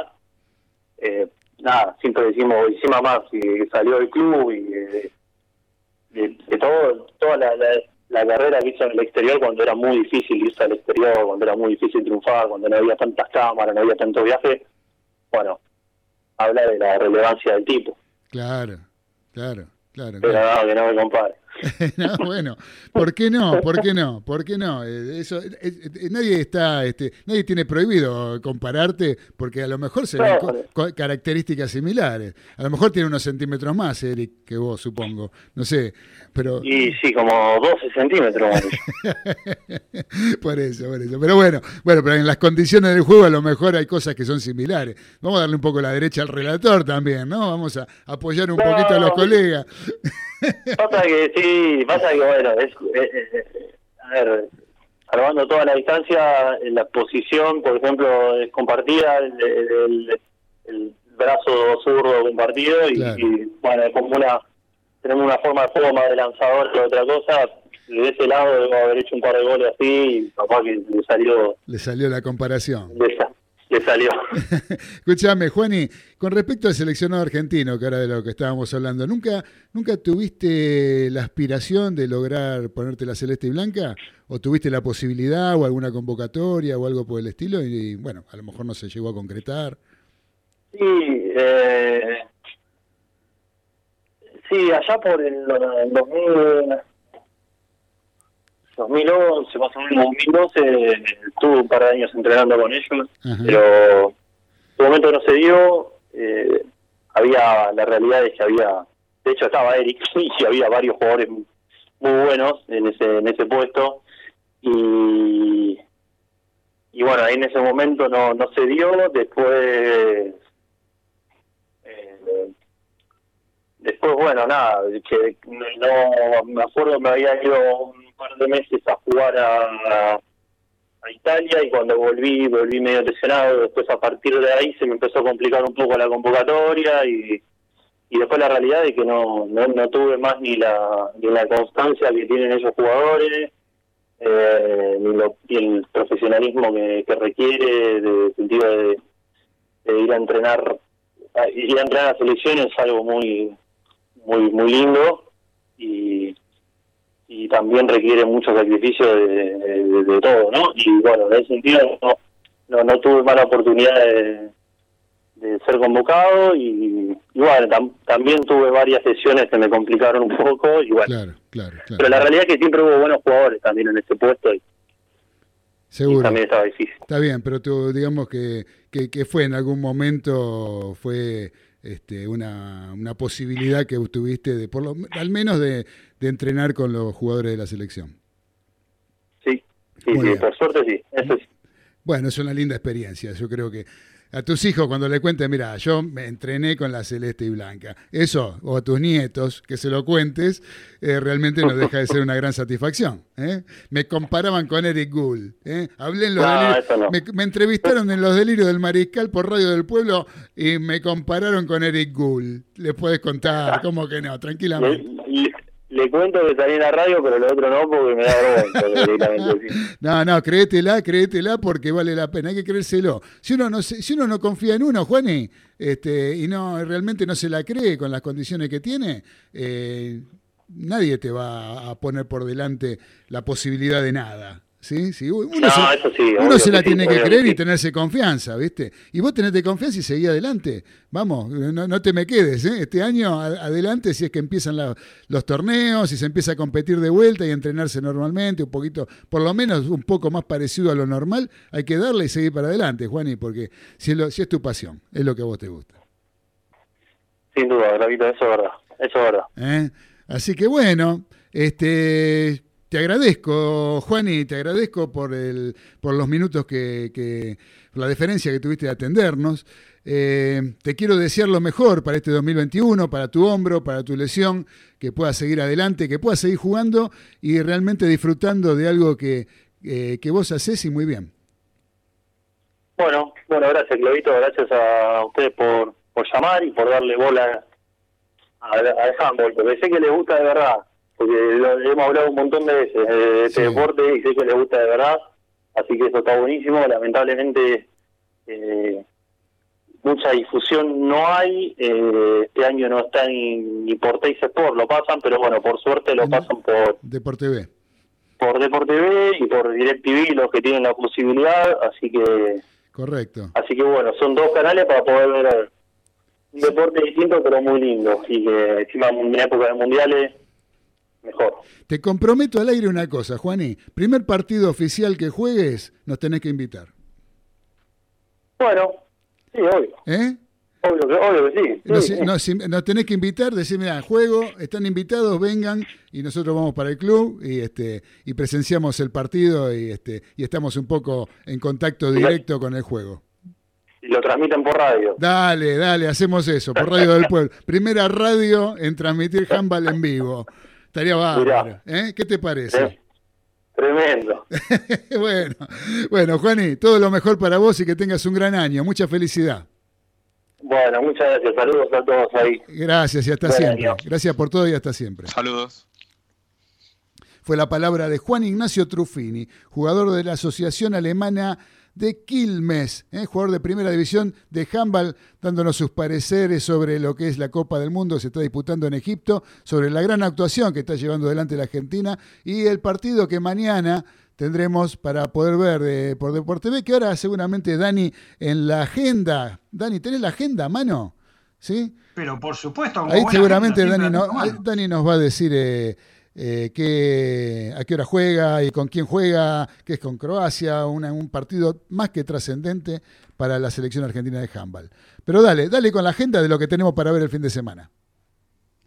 eh, nada siempre decimos encima más que salió del club y que, de, de todo toda la, la, la carrera que hizo en el exterior cuando era muy difícil irse al exterior, cuando era muy difícil triunfar, cuando no había tantas cámaras, no había tanto viaje, bueno, habla de la relevancia del tipo, Claro, claro, claro. pero claro. no, que no me compare. (laughs) No, bueno, ¿por qué no? ¿Por qué no? ¿Por qué no? Eh, Eso, eh, eh, nadie está, este, nadie tiene prohibido compararte porque a lo mejor se ven co- características similares. A lo mejor tiene unos centímetros más, Eric, que vos, supongo. No sé, pero Y sí, como 12 centímetros. (laughs) por eso, por eso. Pero bueno, bueno, pero en las condiciones del juego a lo mejor hay cosas que son similares. Vamos a darle un poco la derecha al relator también, ¿no? Vamos a apoyar un No. poquito a los colegas. Pasa que sí, pasa que bueno, es, eh, eh, a ver, salvando toda la distancia, en la posición, por ejemplo, es compartida, el, el- el brazo zurdo compartido y, Claro. y, bueno, es como una, tenemos una forma de juego más de lanzador que otra cosa, de ese lado debo haber hecho un par de goles así y capaz que le salió, Le salió la comparación. Le salió. (laughs) Escúchame, Juani, con respecto al seleccionado argentino, que ahora de lo que estábamos hablando, ¿nunca, ¿nunca tuviste la aspiración de lograr ponerte la celeste y blanca? ¿O tuviste la posibilidad o alguna convocatoria o algo por el estilo? Y, bueno, a lo mejor no se llegó a concretar. Sí, eh, sí, allá por el, el 2000, 2011, más o menos 2012, estuve un par de años entrenando con ellos, Ajá. pero en momento no se dio. eh, había, la realidad es que había, de hecho estaba Eric (laughs) y había varios jugadores muy buenos en ese, en ese puesto. Y, y bueno, ahí en ese momento no, no se dio. Después eh, después, bueno, nada, que no, me acuerdo me había ido par de meses a jugar a, Italia y cuando volví, volví medio lesionado, después a partir de ahí se me empezó a complicar un poco la convocatoria y, y después la realidad es que no, no, no tuve más ni la, ni la constancia que tienen esos jugadores, eh, ni, lo- ni el profesionalismo que, que requiere, de sentido de, ir a entrenar ir a entrenar a selección es algo muy muy muy lindo y y también requiere mucho sacrificio de, de- de todo no y bueno en ese sentido no no, no tuve mala oportunidad de, de ser convocado y, y bueno tam- también tuve varias sesiones que me complicaron un poco y bueno Claro, claro, claro. pero la realidad es que siempre hubo buenos jugadores también en ese puesto y, y Seguro. también estaba difícil Está bien, pero tú, digamos que, que, que fue en algún momento, fue este, una, una posibilidad que tuviste, de, por lo, al menos de, de entrenar con los jugadores de la selección. sí sí, por suerte sí eso sí Bueno, es una linda experiencia. Yo creo que a tus hijos cuando le cuentes, mira, yo me entrené con la celeste y blanca. Eso, o a tus nietos, que se lo cuentes, eh, realmente no deja de ser una gran satisfacción. ¿eh? Me comparaban con Eric Gould. ¿eh? Hablé en los No, no. me, me entrevistaron en los delirios del mariscal por Radio del Pueblo y me compararon con Eric Gould. Les puedes contar, ¿cómo que no? Tranquilamente. Le- cuento que salí en la radio, pero lo otro no, porque me da vergüenza. (laughs) No, no, créetela, créetela porque vale la pena, hay que creérselo. Si uno no si uno no confía en uno, Juani, este, y no realmente no se la cree con las condiciones que tiene, eh, nadie te va a poner por delante la posibilidad de nada. ¿Sí? Sí, uno No, se, eso sí, uno obvio se la sí, tiene que creer y tenerse confianza, ¿viste? Y vos tenete confianza y seguí adelante. Vamos, no, no te me quedes, ¿eh? Este año a- adelante si es que empiezan la- los torneos y se empieza a competir de vuelta y a entrenarse normalmente, un poquito, por lo menos un poco más parecido a lo normal, hay que darle y seguir para adelante, Juani, porque si es, lo- si es tu pasión, es lo que a vos te gusta. Sin duda, Gravito, eso es verdad. Eso es verdad. ¿eh? Así que bueno, este, te agradezco, Juani, te agradezco por, el, por los minutos que, que- por la deferencia que tuviste de atendernos. Eh, te quiero desear lo mejor para este 2021, para tu hombro, para tu lesión, que puedas seguir adelante, que puedas seguir jugando y realmente disfrutando de algo que, eh, que vos haces y muy bien. Bueno, bueno, gracias, Clavito. Gracias a ustedes por, por llamar y por darle bola al handball, porque sé que les gusta de verdad. Porque lo, hemos hablado un montón de veces de este Sí. deporte y sé que les gusta de verdad. Así que eso está buenísimo. Lamentablemente, eh, mucha difusión no hay. Eh, este año no está ni, ni por Teis Sport, lo pasan, pero bueno, por suerte lo pasan por, Deporte B. por Deporte TV y por DirecTV, los que tienen la posibilidad. Así que Correcto. Así que bueno, son dos canales para poder ver un deporte distinto pero muy lindo. Y que encima en época de mundiales, mejor. Te comprometo al aire una cosa, Juani. Primer partido oficial que juegues, nos tenés que invitar. Bueno, sí, obvio. ¿Eh? Obvio que, obvio que sí. sí, Nos, sí. nos- nos tenés que invitar, decir, mira, juego, están invitados, vengan, y nosotros vamos para el club y este y presenciamos el partido y este y estamos un poco en contacto directo con el juego. Y lo transmiten por radio. Dale, dale, hacemos eso, por Radio del Pueblo. Primera radio en transmitir handball en vivo. Estaría bárbaro. ¿eh? ¿Qué te parece? ¿eh? Tremendo. (laughs) bueno, bueno, Juani, todo lo mejor para vos y que tengas un gran año. Mucha felicidad. Bueno, muchas gracias. Saludos a todos ahí. Gracias y hasta Buen siempre. año. Gracias por todo y hasta siempre. Saludos. Fue la palabra de Juan Ignacio Truffini, jugador de la Asociación Alemana de Quilmes, ¿eh? jugador de primera división de handball, dándonos sus pareceres sobre lo que es la Copa del Mundo se está disputando en Egipto, sobre la gran actuación que está llevando adelante la Argentina y el partido que mañana tendremos para poder ver de- por Deporte B, que ahora seguramente Dani en la agenda. Dani, ¿tenés la agenda a mano? ¿Sí? Pero por supuesto, Ahí seguramente agenda, Dani, no- mano. Dani nos va a decir eh, eh, a qué hora juega y con quién juega, que es con Croacia, un partido más que trascendente para la selección argentina de handball. Pero dale, dale con la agenda de lo que tenemos para ver el fin de semana.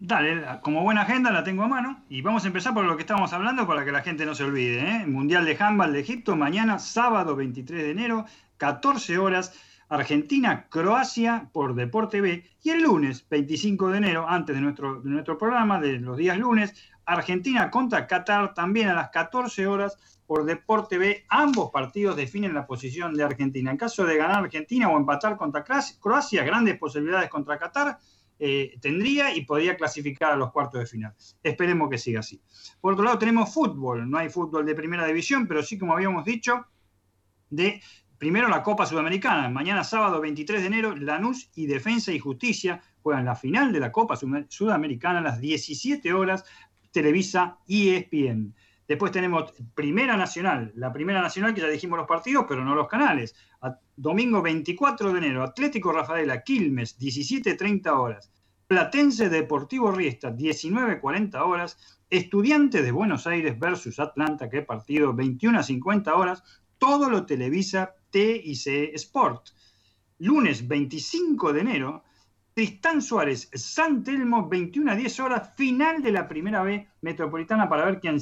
Dale, como buena agenda la tengo a mano y vamos a empezar por lo que estamos hablando para que la gente no se olvide. ¿eh? Mundial de Handball de Egipto, mañana sábado 23 de enero, 14 horas, Argentina-Croacia por Deporte B. Y el lunes 25 de enero, antes de nuestro, de nuestro programa, de los días lunes, Argentina contra Qatar también a las 14 horas por Deporte B. Ambos partidos definen la posición de Argentina. En caso de ganar Argentina o empatar contra Croacia, grandes posibilidades contra Qatar eh, tendría y podría clasificar a los cuartos de final. Esperemos que siga así. Por otro lado, tenemos fútbol. No hay fútbol de primera división, pero sí, como habíamos dicho, de primero la Copa Sudamericana. Mañana sábado 23 de enero, Lanús y Defensa y Justicia juegan la final de la Copa Sudamericana a las 17 horas, Televisa y ESPN. Después tenemos Primera Nacional, la Primera Nacional que ya dijimos los partidos, pero no los canales. Domingo 24 de enero, Atlético Rafaela, Quilmes, 17.30 horas. Platense Deportivo Riesta, 19.40 horas. Estudiantes de Buenos Aires versus Atlanta, que partido, 21 a 50 horas. Todo lo televisa TIC Sport. Lunes 25 de enero, Tristán Suárez, San Telmo, 21 a 10 horas, final de la primera B metropolitana para ver quién,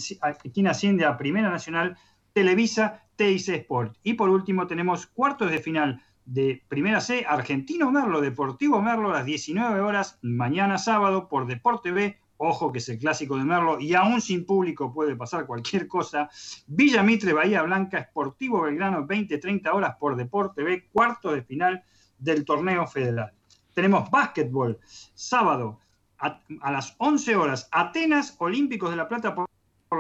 quién asciende a Primera Nacional, Televisa, TIC Sport. Y por último tenemos cuartos de final de Primera C, Argentino Merlo, Deportivo Merlo, a las 19 horas, mañana sábado por Deporte B. Ojo que es el clásico de Merlo y aún sin público puede pasar cualquier cosa. Villa Mitre, Bahía Blanca, Sportivo Belgrano, 20-30 horas por Deporte B, cuarto de final del torneo federal. Tenemos básquetbol, sábado a, las 11 horas, Atenas Olímpicos de la Plata por,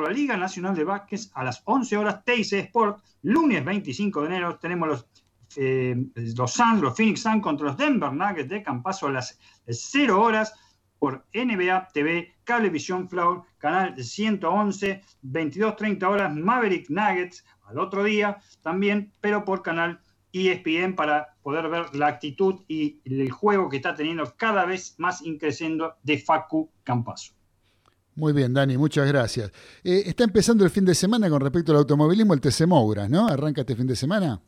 la Liga Nacional de Básquet, a las 11 horas, TIC Sport, lunes 25 de enero tenemos los, eh, los Suns, los Phoenix Suns contra los Denver Nuggets de Campaso a las 0 horas por NBA TV, Cablevisión Flow, canal 111, 22.30 horas, Maverick Nuggets al otro día también, pero por canal ESPN para poder ver la actitud y el juego que está teniendo cada vez más increciendo de Facu Campazo. Muy bien, Dani, muchas gracias. Eh, está empezando el fin de semana con respecto al automovilismo, el TC Mouras, ¿no? ¿Arranca este fin de semana?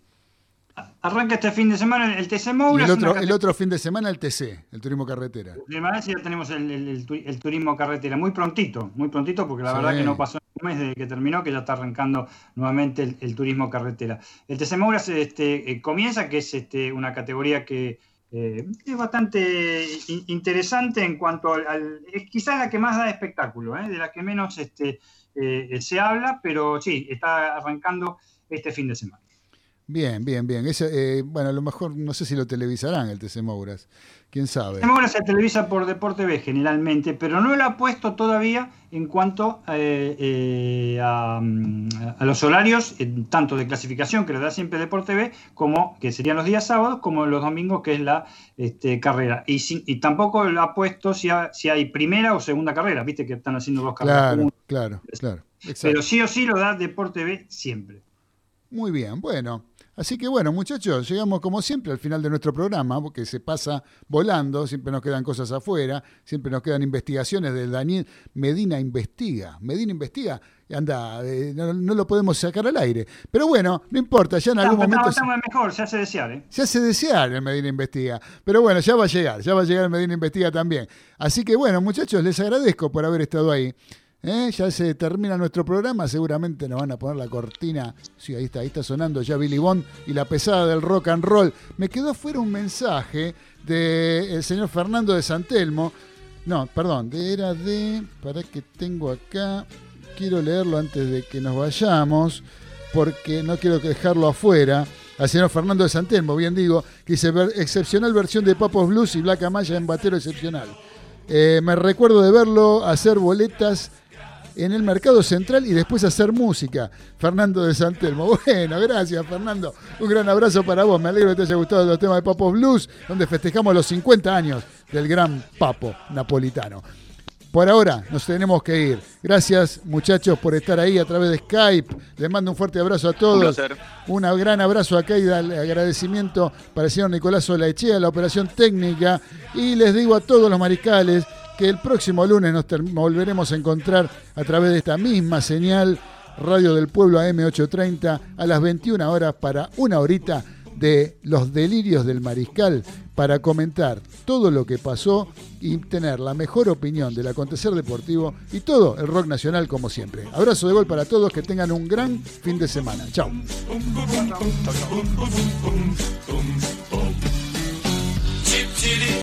Arranca este fin de semana el TC Y Mouras. el otro, el otro fin de semana el TC, el turismo carretera. De Malasia ya tenemos el, el- el tu- el turismo carretera, muy prontito, muy prontito, porque la Sí. verdad que no pasó un mes desde que terminó, que ya está arrancando nuevamente el, turismo carretera. El TC Mouras este, eh, comienza, que es este, una categoría que eh, es bastante in- interesante en cuanto al, al- es quizás la que más da espectáculo, ¿eh? de la que menos este, se habla, pero sí, está arrancando este fin de semana. Bien, bien, bien. Ese, eh, bueno, a lo mejor no sé si lo televisarán el TC Mouras. ¿Quién sabe? El Mouras se televisa por Deporte B generalmente, pero no lo ha puesto todavía en cuanto eh, eh, a, mm, a los horarios, tanto de clasificación que le da siempre Deporte B, como que serían los días sábados, como los domingos, que es la este, carrera. Y, sin- y tampoco lo ha puesto si, ha- si hay primera o segunda carrera, viste que están haciendo dos carreras. Claro, claro, claro. Exacto. Pero sí o sí lo da Deporte B siempre. Muy bien, bueno. Así que bueno, muchachos, llegamos como siempre al final de nuestro programa, porque se pasa volando, siempre nos quedan cosas afuera, siempre nos quedan investigaciones de Daniel Medina Investiga. Medina Investiga, anda, eh, no, no lo podemos sacar al aire. Pero bueno, no importa, ya en algún Estamos, momento... estamos mejor, se hace desear, ¿eh? Se hace desear el Medina Investiga. Pero bueno, ya va a llegar, ya va a llegar el Medina Investiga también. Así que bueno, muchachos, les agradezco por haber estado ahí. ¿Eh? Ya se termina nuestro programa, seguramente nos van a poner la cortina. Sí, ahí está, ahí está sonando ya Billy Bond y la pesada del rock and roll. Me quedó afuera un mensaje del señor Fernando de Santelmo. No, perdón, de- era de. Para que tengo acá. Quiero leerlo antes de que nos vayamos, porque no quiero dejarlo afuera. Al señor Fernando de Santelmo, bien digo, que dice "Ver- excepcional versión de Papos Blues y Black Amaya en batero excepcional. Eh, me recuerdo de verlo hacer boletas en el Mercado Central y después hacer música. Fernando de Santelmo. (laughs) Bueno, gracias Fernando. Un gran abrazo para vos. Me alegro que te haya gustado los temas de Papos Blues, donde festejamos los 50 años del gran Papo napolitano. Por ahora nos tenemos que ir. Gracias muchachos por estar ahí a través de Skype. Les mando un fuerte abrazo a todos. Un gran abrazo acá y agradecimiento para el señor Nicolás Olaechea, la operación técnica. Y les digo a todos los mariscales que el próximo lunes nos volveremos a encontrar a través de esta misma señal, Radio del Pueblo AM830, a las 21 horas para una horita de los delirios del mariscal para comentar todo lo que pasó y tener la mejor opinión del acontecer deportivo y todo el rock nacional como siempre. Abrazo de gol para todos, que tengan un gran fin de semana. Chao.